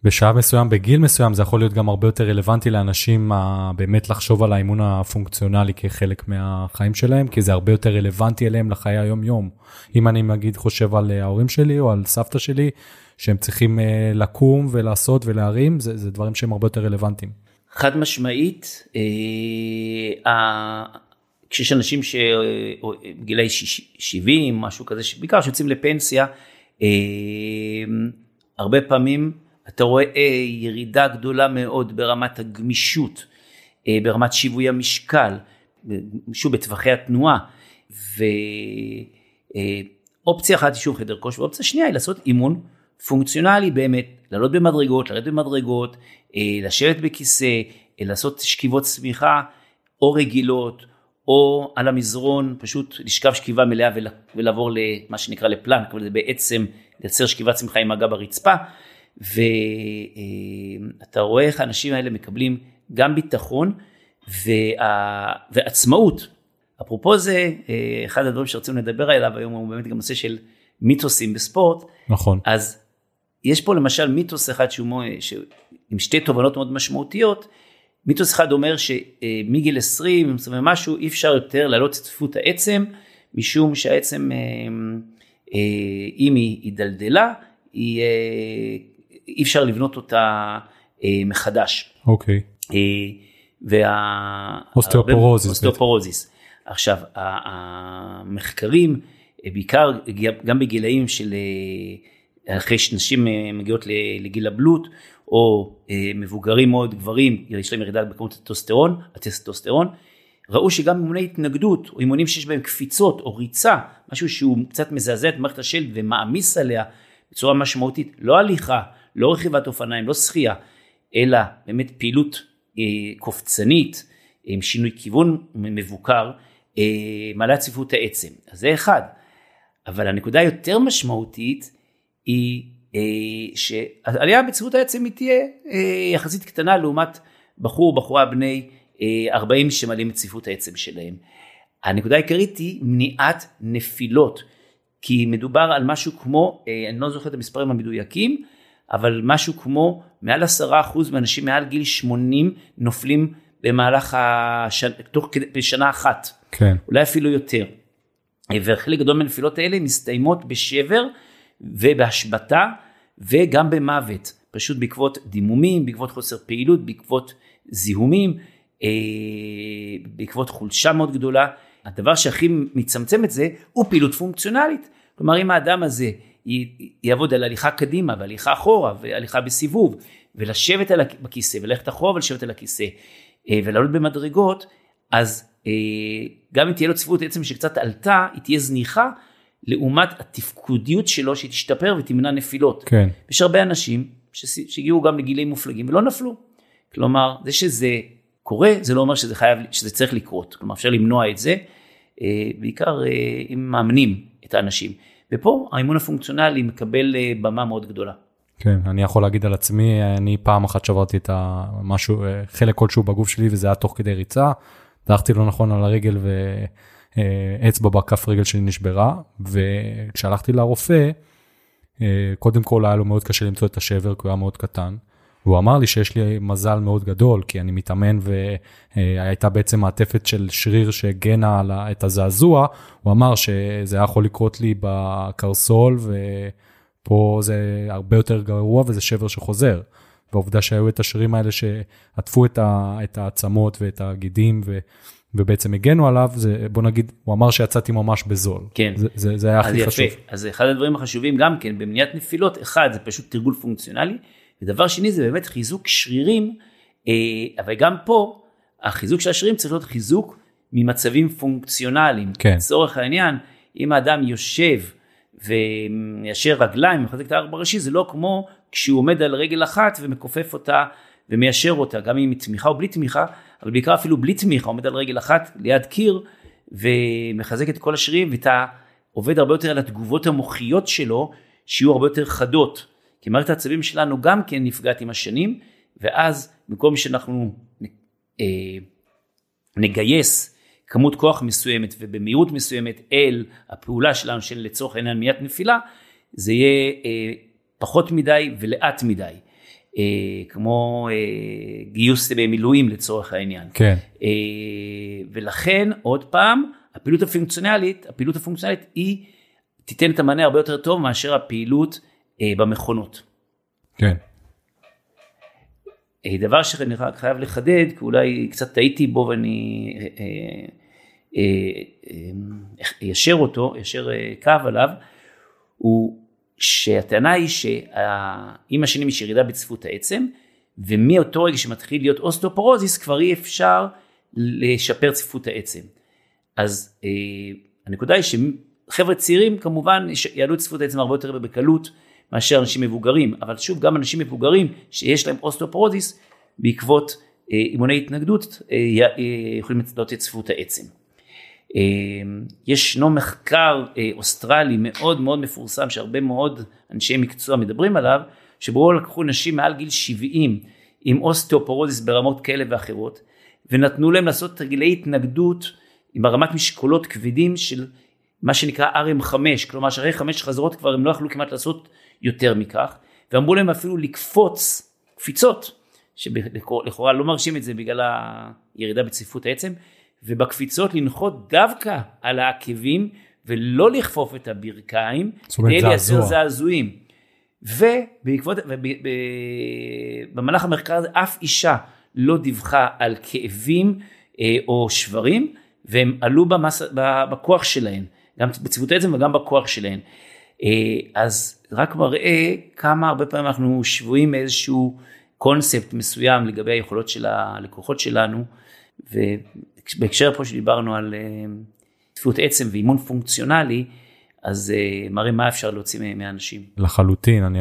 בשלב מסוים, בגיל מסוים, זה יכול להיות גם הרבה יותר רלוונטי לאנשים באמת לחשוב על האימון הפונקציונלי כחלק מהחיים שלהם, כי זה הרבה יותר רלוונטי אליהם לחיי היום-יום. אם אני נגיד חושב על ההורים שלי או על סבתא שלי, שהם צריכים אה, לקום ולעשות ולהרים, זה, זה דברים שהם הרבה יותר רלוונטיים. חד משמעית, אה, כשיש אנשים שגילאי 70, משהו כזה, בעיקר שיוצאים לפנסיה, אה, הרבה פעמים אתה רואה אה, ירידה גדולה מאוד ברמת הגמישות, אה, ברמת שיווי המשקל, שוב בטווחי התנועה, ואופציה אחת היא שוב חדר כושר, ואופציה שנייה היא לעשות אימון פונקציונלי באמת, לעלות במדרגות, לרדת במדרגות, לשבת בכיסא, לעשות שכיבות צמיחה או רגילות, או על המזרון פשוט לשכב שכיבה מלאה ולעבור למה שנקרא לפלנק, אבל זה בעצם לייצר שכיבת צמחה עם הגב ברצפה, ואתה רואה איך האנשים האלה מקבלים גם ביטחון וה... ועצמאות. אפרופו זה, אחד הדברים שרצינו לדבר עליו היום הוא באמת גם נושא של מיתוסים בספורט. נכון. אז יש פה למשל מיתוס אחד שהוא עם שתי תובנות מאוד משמעותיות. מיתוס אחד אומר שמגיל 20, 20 ומשהו, אי אפשר יותר להעלות את צפיפות העצם, משום שהעצם, אה, אה, אם היא הידלדלה, היא, אה, אי אפשר לבנות אותה מחדש. אוקיי. וה... אוסטאופורוזיס. אוסטאופורוזיס. עכשיו, המחקרים, בעיקר גם בגילאים של אחרי שנשים מגיעות לגיל הבלות, או אה, מבוגרים מאוד, גברים, יש להם ירידה בכמות הטסטרון, הטסטוסטרון, ראו שגם אימוני התנגדות, או אימונים שיש בהם קפיצות או ריצה, משהו שהוא קצת מזעזע את מערכת השלד ומעמיס עליה בצורה משמעותית, לא הליכה, לא רכיבת אופניים, לא שחייה, אלא באמת פעילות אה, קופצנית, עם שינוי כיוון מבוקר, אה, מעלה צפיפות העצם. אז זה אחד. אבל הנקודה היותר משמעותית היא אה, שהעלייה בצפיפות העצם היא תהיה אה, יחסית קטנה לעומת בחור או בחורה בני 40 אה, שמעלים את צפיפות העצם שלהם. הנקודה העיקרית היא מניעת נפילות, כי מדובר על משהו כמו, אני לא זוכר את המספרים המדויקים, אבל משהו כמו מעל 10% מהאנשים מעל גיל 80 נופלים במהלך השנה, תוך כדי, בשנה אחת, כן. אולי אפילו יותר. וחלק גדול מהנפילות האלה מסתיימות בשבר ובהשבתה וגם במוות, פשוט בעקבות דימומים, בעקבות חוסר פעילות, בעקבות זיהומים, אה, בעקבות חולשה מאוד גדולה. הדבר שהכי מצמצם את זה הוא פעילות פונקציונלית. כלומר אם האדם הזה יעבוד על הליכה קדימה והליכה אחורה והליכה בסיבוב ולשבת על הכיסא וללכת אחורה ולשבת על הכיסא אה, ולעלות במדרגות, אז אה, גם אם תהיה לו צפיפות עצם שקצת עלתה, היא תהיה זניחה לעומת התפקודיות שלו שתשתפר ותמנע נפילות. כן. יש הרבה אנשים שהגיעו גם לגילים מופלגים ולא נפלו. כלומר, זה שזה קורה, זה לא אומר שזה חייב, שזה צריך לקרות. כלומר, אפשר למנוע את זה, אה, בעיקר אם מאמנים את האנשים. ופה האימון הפונקציונלי מקבל אה, במה מאוד גדולה. כן, אני יכול להגיד על עצמי, אני פעם אחת שברתי את המשהו, חלק כלשהו בגוף שלי וזה היה תוך כדי ריצה, דרכתי לא נכון על הרגל ו... אה, בכף רגל שלי נשברה, וכשהלכתי לרופא, אה, קודם כל היה לו מאוד קשה למצוא את השבר, כי הוא היה מאוד קטן. והוא אמר לי שיש לי מזל מאוד גדול, כי אני מתאמן והייתה בעצם מעטפת של שריר שהגנה על את הזעזוע, הוא אמר שזה היה יכול לקרות לי בקרסול, ופה זה הרבה יותר גרוע וזה שבר שחוזר. והעובדה שהיו את השרירים האלה שעטפו את העצמות ואת הגידים, ו... ובעצם הגנו עליו, זה, בוא נגיד, הוא אמר שיצאתי ממש בזול. כן. זה, זה, זה היה הכי יפה. חשוב. אז אחד הדברים החשובים גם כן במניעת נפילות, אחד זה פשוט תרגול פונקציונלי, ודבר שני זה באמת חיזוק שרירים, אה, אבל גם פה החיזוק של השרירים צריך להיות חיזוק ממצבים פונקציונליים. כן. לצורך העניין, אם האדם יושב ומיישר רגליים, מחזק את הארבע ראשי, זה לא כמו כשהוא עומד על רגל אחת ומכופף אותה ומיישר אותה, גם אם היא תמיכה או בלי תמיכה, אבל בעיקר אפילו בלי תמיכה, עומד על רגל אחת ליד קיר ומחזק את כל השרירים ואתה עובד הרבה יותר על התגובות המוחיות שלו, שיהיו הרבה יותר חדות. כי מערכת העצבים שלנו גם כן נפגעת עם השנים, ואז במקום שאנחנו אה, נגייס כמות כוח מסוימת ובמהירות מסוימת אל הפעולה שלנו של לצורך העניין מניעת נפילה, זה יהיה אה, פחות מדי ולאט מדי. אה, כמו אה, גיוס במילואים לצורך העניין. כן. אה, ולכן עוד פעם הפעילות הפונקציונלית, הפעילות הפונקציונלית היא תיתן את המענה הרבה יותר טוב מאשר הפעילות במכונות. כן. דבר שאני חייב לחדד, כי אולי קצת טעיתי בו ואני איישר אותו, איישר קו עליו, הוא שהטענה היא שעם השנים יש ירידה בצפיפות העצם, ומאותו רגע שמתחיל להיות אוסטאופורוזיס כבר אי אפשר לשפר צפיפות העצם. אז אה, הנקודה היא שחבר'ה צעירים כמובן יעלו את צפיפות העצם הרבה יותר בקלות מאשר אנשים מבוגרים, אבל שוב גם אנשים מבוגרים שיש להם אוסטאופורוזיס בעקבות אה, אימוני התנגדות אה, אה, יכולים להעלות את צפיפות העצם. ישנו מחקר אוסטרלי מאוד מאוד מפורסם שהרבה מאוד אנשי מקצוע מדברים עליו, שבו לקחו נשים מעל גיל 70 עם אוסטאופורוזיס ברמות כאלה ואחרות, ונתנו להם לעשות תרגילי התנגדות עם הרמת משקולות כבדים של מה שנקרא RM5, כלומר שאחרי חמש חזרות כבר הם לא יכלו כמעט לעשות יותר מכך, ואמרו להם אפילו לקפוץ קפיצות, שלכאורה לא מרשים את זה בגלל הירידה בצפיפות העצם, ובקפיצות לנחות דווקא על העקבים ולא לכפוף את הברכיים, כדי לייצר זעזועים. ובעקבות, במהלך המחקר הזה אף אישה לא דיווחה על כאבים אה, או שברים, והם עלו במס, בכוח שלהן, גם בצפיפות העצם וגם בכוח שלהן. אה, אז רק מראה כמה הרבה פעמים אנחנו שבויים מאיזשהו קונספט מסוים לגבי היכולות של הלקוחות שלנו, ובהקשר פה שדיברנו על אה, צפיפות עצם ואימון פונקציונלי, אז uh, מראה מה אפשר להוציא מאנשים. לחלוטין, אני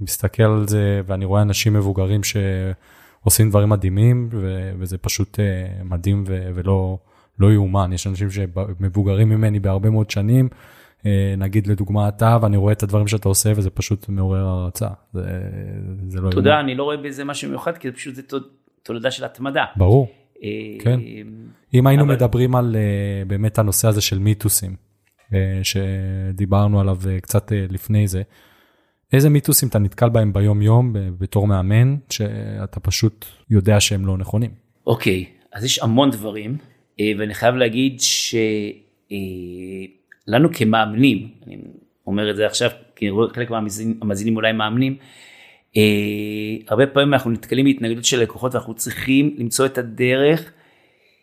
מסתכל על זה ואני רואה אנשים מבוגרים שעושים דברים מדהימים, וזה פשוט מדהים ולא לא יאומן. יש אנשים שמבוגרים ממני בהרבה מאוד שנים, נגיד לדוגמה אתה, ואני רואה את הדברים שאתה עושה וזה פשוט מעורר הערצה. זה, זה לא תודה. אני לא רואה בזה משהו מיוחד, כי זה פשוט זה תולדה של התמדה. ברור. כן. אם היינו אבל... מדברים על באמת הנושא הזה של מיתוסים. אה, שדיברנו עליו אה, קצת אה, לפני זה. איזה מיתוסים אתה נתקל בהם ביום יום בתור מאמן שאתה פשוט יודע שהם לא נכונים? אוקיי, okay, אז יש המון דברים ואני חייב להגיד שלנו כמאמנים, אני אומר את זה עכשיו כי חלק מהמאזינים אולי מאמנים, הרבה פעמים אנחנו נתקלים בהתנגדות של לקוחות ואנחנו צריכים למצוא את הדרך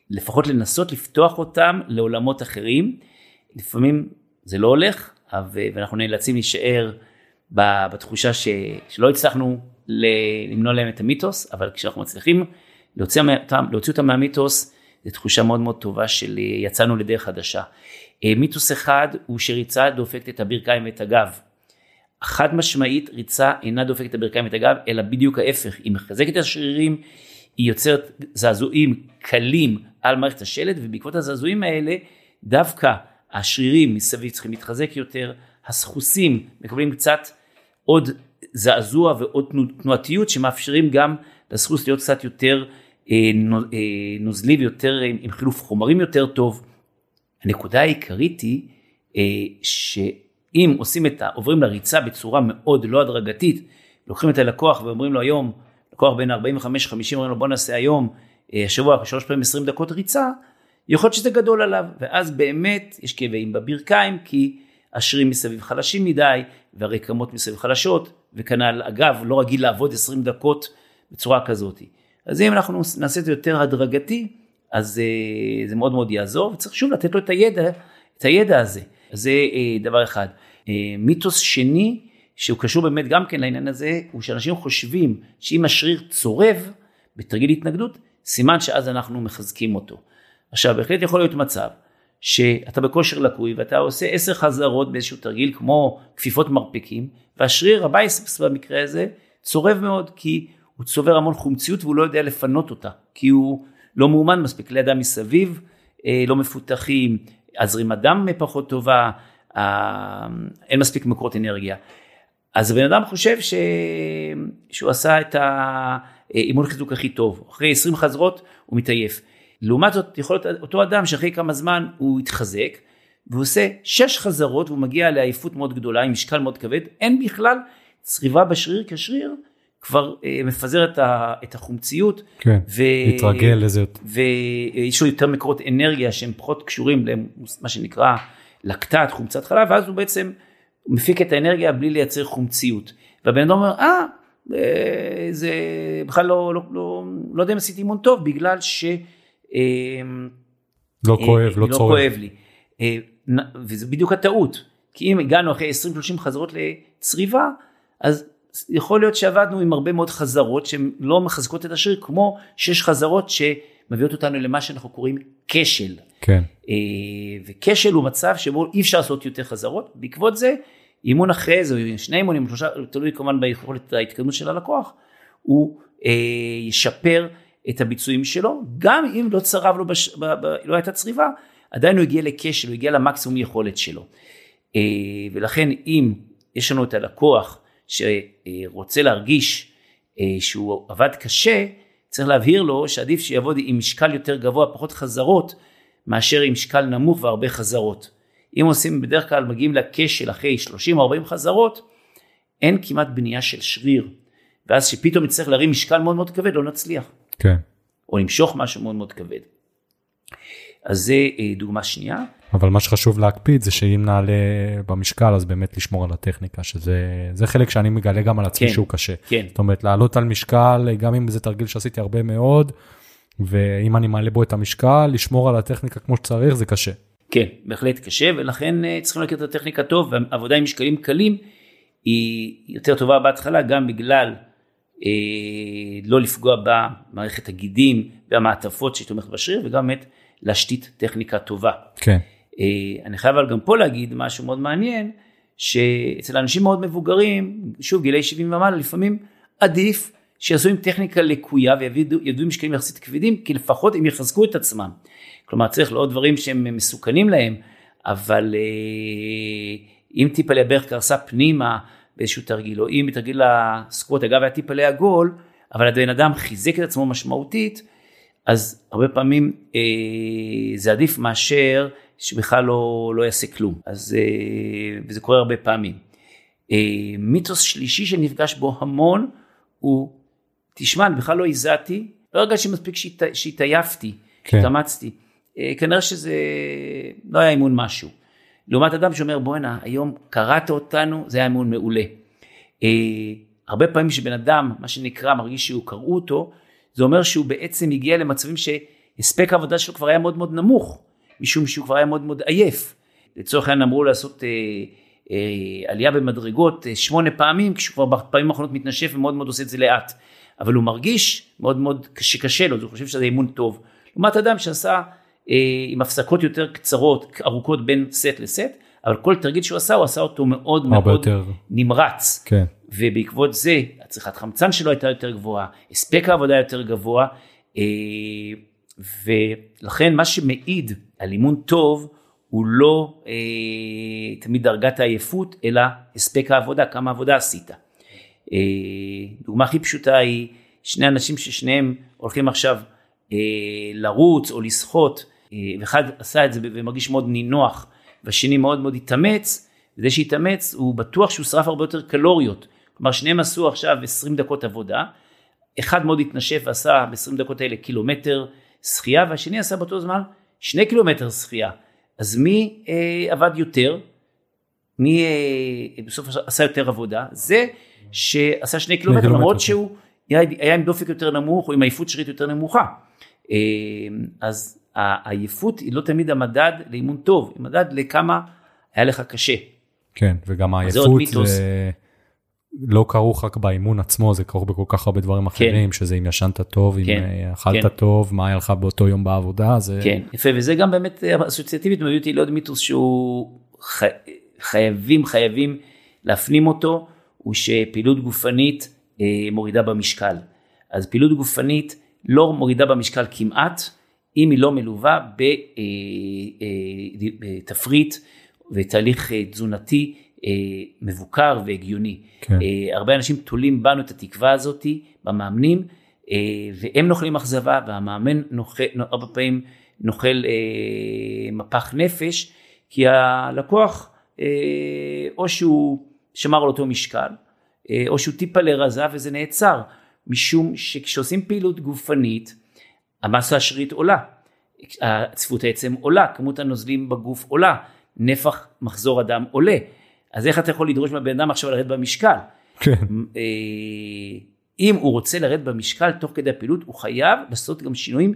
לפחות לנסות לפתוח אותם לעולמות אחרים. לפעמים זה לא הולך, ואנחנו נאלצים להישאר בתחושה ש, שלא הצלחנו למנוע להם את המיתוס, אבל כשאנחנו מצליחים להוציא אותם, להוציא אותם מהמיתוס, זו תחושה מאוד מאוד טובה של יצאנו לדרך חדשה. אה, מיתוס אחד הוא שריצה דופקת את הברכיים ואת הגב. חד משמעית ריצה אינה דופקת את הברכיים ואת הגב, אלא בדיוק ההפך, היא מחזקת את השרירים, היא יוצרת זעזועים קלים על מערכת השלד, ובעקבות הזעזועים האלה, דווקא השרירים מסביב צריכים להתחזק יותר, הסחוסים מקבלים קצת עוד זעזוע ועוד תנועתיות שמאפשרים גם לסחוס להיות קצת יותר אה, אה, נוזלי ויותר עם, עם חילוף חומרים יותר טוב. הנקודה העיקרית היא אה, שאם עושים את ה... עוברים לריצה בצורה מאוד לא הדרגתית, לוקחים את הלקוח ואומרים לו היום, לקוח בין 45-50 אומרים לו בוא נעשה היום, השבוע שלוש פעמים 20 דקות ריצה, יכול להיות שזה גדול עליו, ואז באמת יש כאבים בברכיים, כי השרירים מסביב חלשים מדי, והרקמות מסביב חלשות, וכנ"ל הגב לא רגיל לעבוד 20 דקות בצורה כזאת. אז אם אנחנו נעשה את זה יותר הדרגתי, אז uh, זה מאוד מאוד יעזור, וצריך שוב לתת לו את הידע, את הידע הזה. זה uh, דבר אחד. Uh, מיתוס שני, שהוא קשור באמת גם כן לעניין הזה, הוא שאנשים חושבים שאם השריר צורב בתרגיל התנגדות, סימן שאז אנחנו מחזקים אותו. עכשיו בהחלט יכול להיות מצב שאתה בכושר לקוי ואתה עושה עשר חזרות באיזשהו תרגיל כמו כפיפות מרפקים והשריר הבייספס במקרה הזה צורב מאוד כי הוא צובר המון חומציות והוא לא יודע לפנות אותה כי הוא לא מאומן מספיק, כלי הדם מסביב אה, לא מפותחים, הזרימת דם פחות טובה, אה, אין מספיק מקורות אנרגיה. אז הבן אדם חושב ש... שהוא עשה את האימון חיזוק הכי טוב, אחרי 20 חזרות הוא מתעייף. לעומת זאת יכול להיות אותו אדם שאחרי כמה זמן הוא התחזק והוא עושה שש חזרות והוא מגיע לעייפות מאוד גדולה עם משקל מאוד כבד, אין בכלל צריבה בשריר כי השריר כבר אה, מפזר את, ה, את החומציות. כן, ו... מתרגל לזה. ויש לו יותר מקורות אנרגיה שהם פחות קשורים למה שנקרא לקטט, חומצת חלב, ואז הוא בעצם מפיק את האנרגיה בלי לייצר חומציות. והבן אדם אומר, אה, אה, זה בכלל לא, לא, לא, לא יודע אם עשיתי אימון טוב בגלל ש... אה, לא כואב, לא לא צורם. כואב לי. אה, וזה בדיוק הטעות. כי אם הגענו אחרי 20-30 חזרות לצריבה, אז יכול להיות שעבדנו עם הרבה מאוד חזרות שהן לא מחזקות את השריר, כמו שש חזרות שמביאות אותנו למה שאנחנו קוראים כשל. כן, אה, וכשל הוא מצב שבו אי אפשר לעשות יותר חזרות, בעקבות זה אימון אחרי זה, שני אימונים, שלושה, תלוי כמובן ביכולת ההתקדמות של הלקוח, הוא אה, ישפר את הביצועים שלו, גם אם לא צרב לו, בש, ב, ב, לא הייתה צריבה, עדיין הוא הגיע לכשל, הוא הגיע למקסימום יכולת שלו. אה, ולכן אם יש לנו את הלקוח שרוצה להרגיש אה, שהוא עבד קשה, צריך להבהיר לו שעדיף שיעבוד עם משקל יותר גבוה, פחות חזרות, מאשר עם משקל נמוך והרבה חזרות. אם עושים, בדרך כלל מגיעים לכשל אחרי 30-40 חזרות, אין כמעט בנייה של שריר. ואז שפתאום נצטרך להרים משקל מאוד מאוד כבד, לא נצליח. כן. או למשוך משהו מאוד מאוד כבד. אז זה אה, דוגמה שנייה. אבל מה שחשוב להקפיד זה שאם נעלה במשקל אז באמת לשמור על הטכניקה שזה זה חלק שאני מגלה גם על עצמי כן. שהוא קשה. כן. זאת אומרת לעלות על משקל גם אם זה תרגיל שעשיתי הרבה מאוד ואם אני מעלה בו את המשקל לשמור על הטכניקה כמו שצריך זה קשה. כן, בהחלט קשה, ולכן אה, צריכים להכיר את הטכניקה טוב, והעבודה עם משקלים קלים היא יותר טובה בהתחלה, גם בגלל אה, לא לפגוע במערכת הגידים והמעטפות שתומכת בשריר, וגם באמת להשתית טכניקה טובה. כן. אה, אני חייב אבל גם פה להגיד משהו מאוד מעניין, שאצל אנשים מאוד מבוגרים, שוב גילי 70 ומעלה, לפעמים עדיף שיעשו עם טכניקה לקויה ויעבדו עם משקלים יחסית כבדים, כי לפחות הם יחזקו את עצמם. כלומר צריך לעוד דברים שהם מסוכנים להם, אבל אה, אם טיפה לברך קרסה פנימה באיזשהו תרגיל, או אם בתרגיל הסקווט אגב היה טיפה לעגול, אבל הבן אדם חיזק את עצמו משמעותית, אז הרבה פעמים אה, זה עדיף מאשר שבכלל לא, לא יעשה כלום, אז, אה, וזה קורה הרבה פעמים. אה, מיתוס שלישי שנפגש בו המון הוא, תשמע, אני בכלל לא הזעתי, לא הרגשתי מספיק שהת- שהתעייפתי, כן. שהתאמצתי. אה, כנראה שזה לא היה אימון משהו. לעומת אדם שאומר בואנה היום קראת אותנו זה היה אימון מעולה. הרבה פעמים שבן אדם מה שנקרא מרגיש שהוא קראו אותו זה אומר שהוא בעצם הגיע למצבים שהספק העבודה שלו כבר היה מאוד מאוד נמוך משום שהוא כבר היה מאוד מאוד עייף. לצורך העניין אמרו לעשות אה, אה, עלייה במדרגות אה, שמונה פעמים כשהוא כבר בפעמים האחרונות מתנשף ומאוד מאוד עושה את זה לאט. אבל הוא מרגיש מאוד מאוד שקשה לו, אז הוא חושב שזה אימון טוב. לעומת אדם שעשה אה, עם הפסקות יותר קצרות, ארוכות בין סט לסט, אבל כל תרגיל שהוא עשה, הוא עשה אותו מאוד מאוד יותר. נמרץ. כן. ובעקבות זה הצריכת חמצן שלו הייתה יותר גבוהה, הספק העבודה יותר גבוה, אה, ולכן מה שמעיד על אימון טוב הוא לא אה, תמיד דרגת העייפות, אלא הספק העבודה, כמה עבודה עשית. אה, דוגמה הכי פשוטה היא שני אנשים ששניהם הולכים עכשיו אה, לרוץ או לשחות, אה, ואחד עשה את זה ומרגיש מאוד נינוח, והשני מאוד מאוד התאמץ, וזה שהתאמץ הוא בטוח שהוא שרף הרבה יותר קלוריות. כלומר שניהם עשו עכשיו 20 דקות עבודה, אחד מאוד התנשף ועשה ב-20 דקות האלה קילומטר שחייה, והשני עשה באותו זמן שני קילומטר שחייה. אז מי אה, עבד יותר? מי אה, בסוף עשה יותר עבודה? זה שעשה שני קילומטר, למרות כן. שהוא היה, היה עם דופק יותר נמוך או עם עייפות שרירית יותר נמוכה. אה, אז העייפות היא לא תמיד המדד לאימון טוב, היא מדד לכמה היה לך קשה. כן, וגם אז זה עוד העייפות מיתוס. זה לא כרוך רק באימון עצמו, זה כרוך בכל כך הרבה דברים אחרים, שזה אם ישנת טוב, אם כן, אה, אכלת כן. טוב, מה היה לך באותו יום בעבודה, זה... כן, יפה, וזה גם באמת אה, אסוציאטיבית מביא אותי לעוד מיתוס שהוא ח... חייבים, חייבים להפנים אותו, הוא שפעילות גופנית אה, מורידה במשקל. אז פעילות גופנית לא מורידה במשקל כמעט, אם היא לא מלווה ב- אה, בתפריט ותהליך תזונתי מבוקר והגיוני. כן. אה, הרבה אנשים תולים בנו את התקווה הזאתי, במאמנים, אה, והם נוחלים אכזבה, והמאמן נוכל, הרבה פעמים נוחל אה, מפח נפש, כי הלקוח, אה, או שהוא שמר על אותו משקל, אה, או שהוא טיפה לרזה וזה נעצר, משום שכשעושים פעילות גופנית, המסה השרירית עולה, צפיפות העצם עולה, כמות הנוזלים בגוף עולה, נפח מחזור הדם עולה. אז איך אתה יכול לדרוש מהבן אדם עכשיו לרדת במשקל? כן. אה, אם הוא רוצה לרדת במשקל תוך כדי הפעילות, הוא חייב לעשות גם שינויים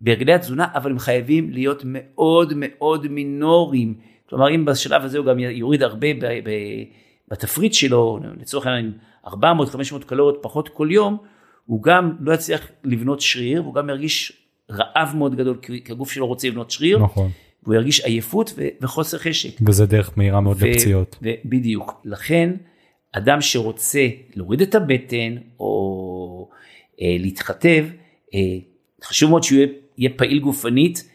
בהרגלי התזונה, אבל הם חייבים להיות מאוד מאוד מינוריים. כלומר, אם בשלב הזה הוא גם יוריד הרבה ב, ב, בתפריט שלו, לצורך העניין 400-500 קלוריות פחות כל יום, הוא גם לא יצליח לבנות שריר, והוא גם ירגיש רעב מאוד גדול, כי הגוף שלו רוצה לבנות שריר. נכון. והוא ירגיש עייפות ו- וחוסר חשק. וזה דרך מהירה מאוד ו- לפציעות. ו- בדיוק. לכן, אדם שרוצה להוריד את הבטן או אה, להתחתב, אה, חשוב מאוד שהוא יהיה, יהיה פעיל גופנית,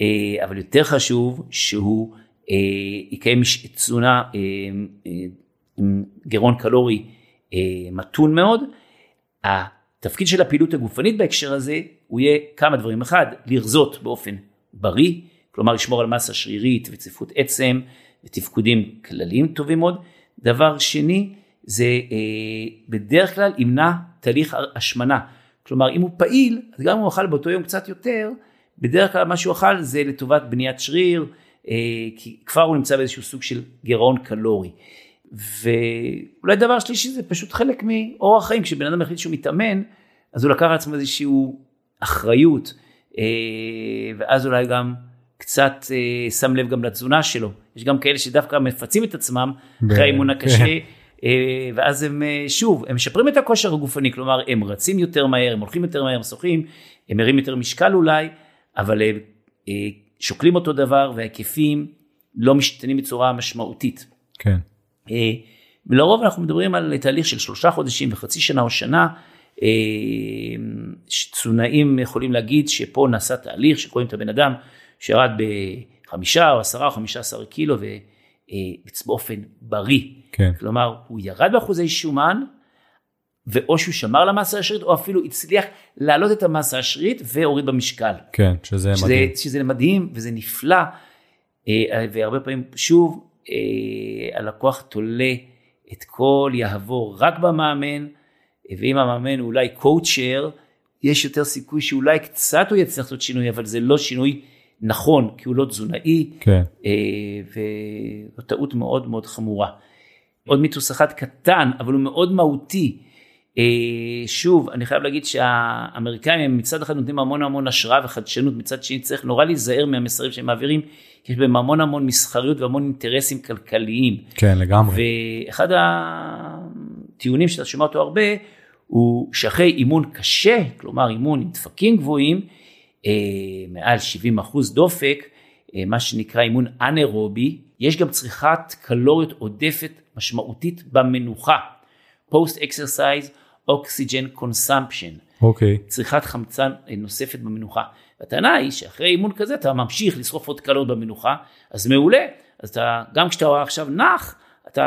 אה, אבל יותר חשוב שהוא אה, יקיים תזונה אה, אה, עם גירעון קלורי אה, מתון מאוד. התפקיד של הפעילות הגופנית בהקשר הזה הוא יהיה כמה דברים. אחד, לרזות באופן בריא, כלומר לשמור על מסה שרירית וצפיפות עצם ותפקודים כלליים טובים מאוד. דבר שני, זה אה, בדרך כלל ימנע תהליך השמנה. כלומר, אם הוא פעיל, אז גם אם הוא אכל באותו יום קצת יותר, בדרך כלל מה שהוא אכל זה לטובת בניית שריר, אה, כי כבר הוא נמצא באיזשהו סוג של גירעון קלורי. ואולי דבר שלישי זה פשוט חלק מאורח חיים, כשבן אדם החליט שהוא מתאמן, אז הוא לקח על עצמו איזושהי אחריות, אה, ואז אולי גם קצת אה, שם לב גם לתזונה שלו. יש גם כאלה שדווקא מפצים את עצמם אחרי האימון הקשה, אה, ואז הם שוב, הם משפרים את הכושר הגופני, כלומר הם רצים יותר מהר, הם הולכים יותר מהר, הם שוחים, הם מרים יותר משקל אולי, אבל הם שוקלים אותו דבר וההיקפים לא משתנים בצורה משמעותית. כן. ולרוב אנחנו מדברים על תהליך של שלושה חודשים וחצי שנה או שנה, תזונאים יכולים להגיד שפה נעשה תהליך שקוראים את הבן אדם שירד בחמישה או עשרה או חמישה עשר קילו ובאופן בריא. כן. כלומר, הוא ירד באחוזי שומן, ואו שהוא שמר למסה השרירית, או אפילו הצליח להעלות את המסה השרירית והוריד במשקל. כן, שזה, שזה מדהים. שזה מדהים וזה נפלא, אה, והרבה פעמים, שוב, אה, הלקוח תולה את כל יהבו רק במאמן, ואם המאמן הוא אולי קואוצ'ר, יש יותר סיכוי שאולי קצת הוא יצטרך לעשות שינוי, אבל זה לא שינוי נכון, כי הוא לא תזונאי, כן. וזו טעות מאוד מאוד חמורה. עוד מיתוס אחד קטן, אבל הוא מאוד מהותי. שוב, אני חייב להגיד שהאמריקאים הם מצד אחד נותנים המון המון השראה וחדשנות, מצד שני צריך נורא להיזהר מהמסרים שהם מעבירים, כי יש בהם המון המון מסחריות והמון אינטרסים כלכליים. כן, לגמרי. ואחד הטיעונים שאתה שומע אותו הרבה, הוא שאחרי אימון קשה, כלומר אימון עם דפקים גבוהים, אה, מעל 70 אחוז דופק, אה, מה שנקרא אימון אנאירובי, יש גם צריכת קלוריות עודפת משמעותית במנוחה. Post exercise oxygen consumption. אוקיי. צריכת חמצן נוספת במנוחה. הטענה היא שאחרי אימון כזה אתה ממשיך לשרוף עוד קלוריות במנוחה, אז מעולה. אז אתה, גם כשאתה עכשיו נח, אתה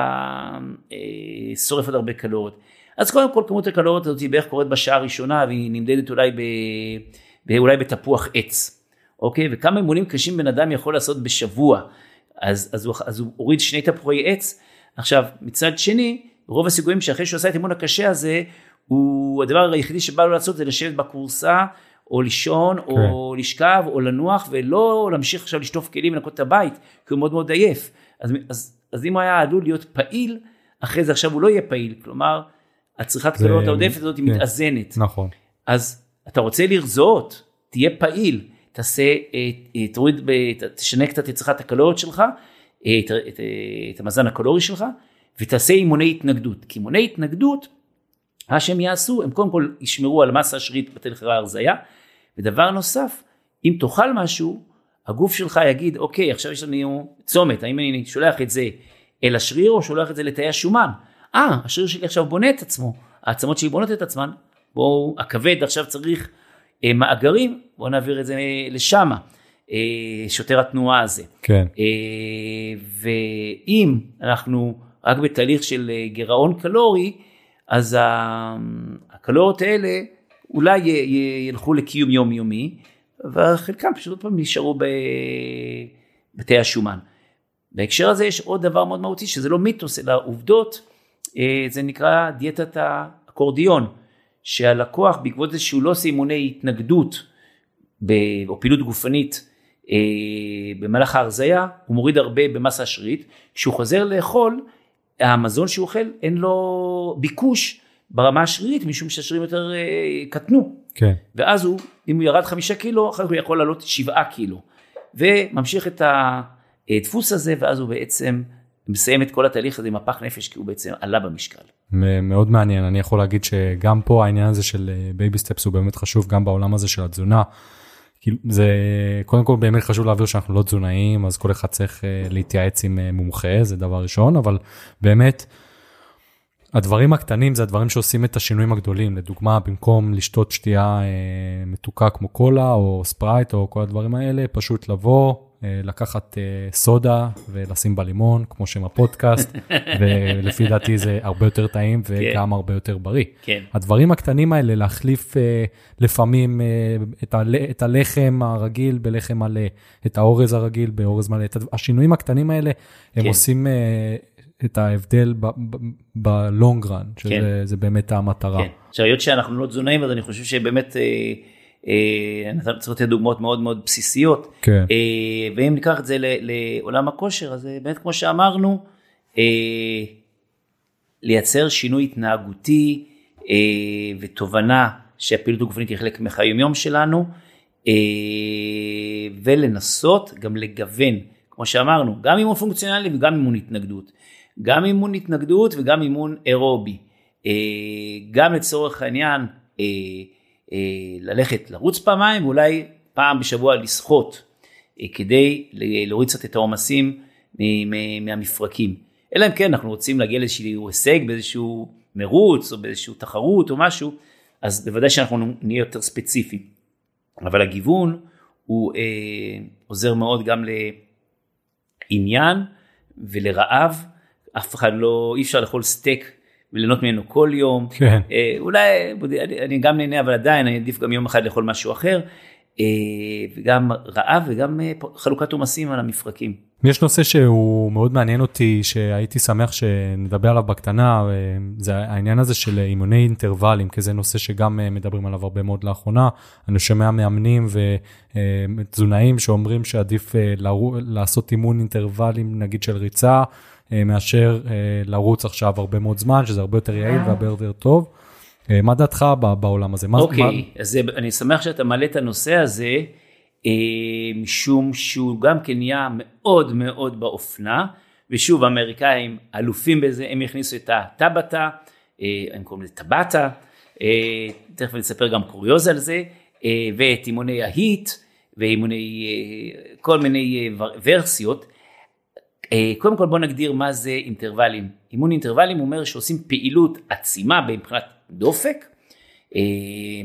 אה, שורף עוד הרבה קלוריות. אז קודם כל כמות הקלוריות הזאת היא בערך קורית בשעה הראשונה והיא נמדדת אולי, ב, אולי בתפוח עץ. אוקיי? וכמה אימונים קשים בן אדם יכול לעשות בשבוע. אז, אז, הוא, אז הוא הוריד שני תפוחי עץ. עכשיו, מצד שני, רוב הסיכויים שאחרי שהוא עשה את האימון הקשה הזה, הוא, הדבר היחידי שבא לו לעשות זה לשבת בכורסה, או לישון, כן. או לשכב, או לנוח, ולא להמשיך עכשיו לשטוף כלים ולנקות את הבית, כי הוא מאוד מאוד עייף. אז, אז, אז אם הוא היה עלול להיות פעיל, אחרי זה עכשיו הוא לא יהיה פעיל, כלומר, הצריכת. קלוריות העודפת הזאת היא כן. מתאזנת. נכון. אז אתה רוצה לרזות, תהיה פעיל, תעשה, תוריד, תשנה קצת את צריכת הקלוריות שלך, את, את, את המאזן הקלורי שלך, ותעשה אימוני התנגדות. כי אימוני התנגדות, מה שהם יעשו, הם קודם כל ישמרו על מסה שרירית בתהליך ההרזייה, ודבר נוסף, אם תאכל משהו, הגוף שלך יגיד, אוקיי, עכשיו יש לנו צומת, האם אני שולח את זה אל השריר או שולח את זה לתאי השומן? אה, השריר שלי עכשיו בונה את עצמו, העצמות שלי בונות את עצמן, בואו, הכבד עכשיו צריך אה, מאגרים, בואו נעביר את זה לשם, אה, שוטר התנועה הזה. כן. אה, ואם אנחנו רק בתהליך של אה, גירעון קלורי, אז הקלוריות האלה אולי ילכו לקיום יומיומי, וחלקם פשוט עוד פעם נשארו בבתי השומן. בהקשר הזה יש עוד דבר מאוד מהותי שזה לא מיתוס אלא עובדות, אה, זה נקרא דיאטת האקורדיון, שהלקוח בעקבות זה שהוא לא עושה אימוני התנגדות או פעילות גופנית אה, במהלך ההרזיה, הוא מוריד הרבה במסה השרירית, כשהוא חוזר לאכול המזון שהוא אוכל אין לו ביקוש ברמה השרירית משום שהשרירים יותר אה, קטנו. כן. ואז הוא, אם הוא ירד חמישה קילו, אחר כך הוא יכול לעלות שבעה קילו. וממשיך את הדפוס הזה, ואז הוא בעצם מסיים את כל התהליך הזה עם הפח נפש, כי הוא בעצם עלה במשקל. מאוד מעניין, אני יכול להגיד שגם פה העניין הזה של baby steps הוא באמת חשוב, גם בעולם הזה של התזונה. כאילו זה קודם כל באמת חשוב להעביר שאנחנו לא תזונאים אז כל אחד צריך uh, להתייעץ עם uh, מומחה זה דבר ראשון אבל באמת. הדברים הקטנים זה הדברים שעושים את השינויים הגדולים לדוגמה במקום לשתות שתייה מתוקה כמו קולה או ספרייט או כל הדברים האלה פשוט לבוא אה, לקחת אה, סודה ולשים בה לימון, כמו שם הפודקאסט, ולפי דעתי זה הרבה יותר טעים כן. וגם הרבה יותר בריא. כן. הדברים הקטנים האלה, להחליף אה, לפעמים את הלחם הרגיל בלחם מלא, את האורז הרגיל באורז מלא, השינויים הקטנים האלה, הם כן. עושים את ההבדל בלונג רן, שזה כן. באמת המטרה. כן. עכשיו, היות שאנחנו לא תזונאים, אז אני חושב שבאמת... אה, צריך לתת דוגמאות מאוד מאוד בסיסיות. כן. אה, ואם ניקח את זה לעולם הכושר, אז באמת כמו שאמרנו, אה, לייצר שינוי התנהגותי ותובנה שהפעילות הגופנית היא חלק מחיי יום שלנו, ולנסות גם לגוון, כמו שאמרנו, גם אימון פונקציונלי וגם אימון התנגדות. גם אימון התנגדות וגם אימון אירובי. גם לצורך העניין, אה, ללכת לרוץ פעמיים ואולי פעם בשבוע לשחות אה, כדי להוריד קצת את העומסים מהמפרקים. אלא אם כן אנחנו רוצים להגיע לאיזשהו הישג באיזשהו מרוץ או באיזשהו תחרות או משהו, אז בוודאי שאנחנו נהיה יותר ספציפיים. אבל הגיוון הוא אה, עוזר מאוד גם לעניין ולרעב, אף אחד לא, אי אפשר לאכול סטייק וליהנות ממנו כל יום. כן. אה, אולי, אני, אני גם נהנה, אבל עדיין אני עדיף גם יום אחד לאכול משהו אחר. אה, וגם רעב וגם אה, חלוקת עומסים על המפרקים. יש נושא שהוא מאוד מעניין אותי, שהייתי שמח שנדבר עליו בקטנה, זה העניין הזה של אימוני אינטרוולים, כי זה נושא שגם מדברים עליו הרבה מאוד לאחרונה. אני שומע מאמנים ותזונאים שאומרים שעדיף לעשות אימון אינטרוולים, נגיד של ריצה, אה, מאשר אה, לרוץ עכשיו הרבה מאוד זמן, שזה הרבה יותר יעיל והרבה יותר טוב. אה, מה דעתך בעולם הזה? אוקיי, okay, מה... אז אני שמח שאתה מעלה את הנושא הזה, משום שהוא גם כן נהיה מאוד מאוד באופנה, ושוב האמריקאים אלופים בזה, הם הכניסו את הטבטה, הם קוראים לזה טבטה, תכף אני אספר גם קוריוז על זה, ואת אימוני ההיט, ואימוני כל מיני ורסיות. אה, קודם כל בוא נגדיר מה זה אינטרוולים. אימון אינטרוולים אומר שעושים פעילות עצימה מבחינת דופק, אה,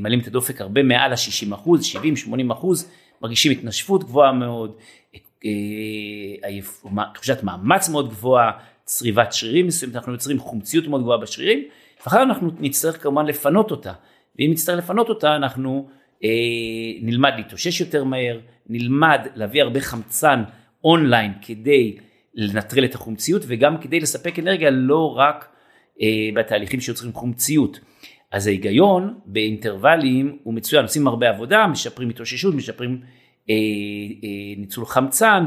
מעלים את הדופק הרבה מעל ה-60 אחוז, 70-80 אחוז, מרגישים התנשפות גבוהה מאוד, אה, תחושת מאמץ מאוד גבוהה, צריבת שרירים מסוימת, אנחנו יוצרים חומציות מאוד גבוהה בשרירים, ואחר אנחנו נצטרך כמובן לפנות אותה, ואם נצטרך לפנות אותה אנחנו נלמד להתאושש יותר מהר, נלמד להביא הרבה חמצן אונליין כדי לנטרל את החומציות וגם כדי לספק אנרגיה לא רק אה, בתהליכים שיוצרים חומציות. אז ההיגיון באינטרוולים הוא מצוין, עושים הרבה עבודה, משפרים התאוששות, משפרים אה, אה, ניצול חמצן,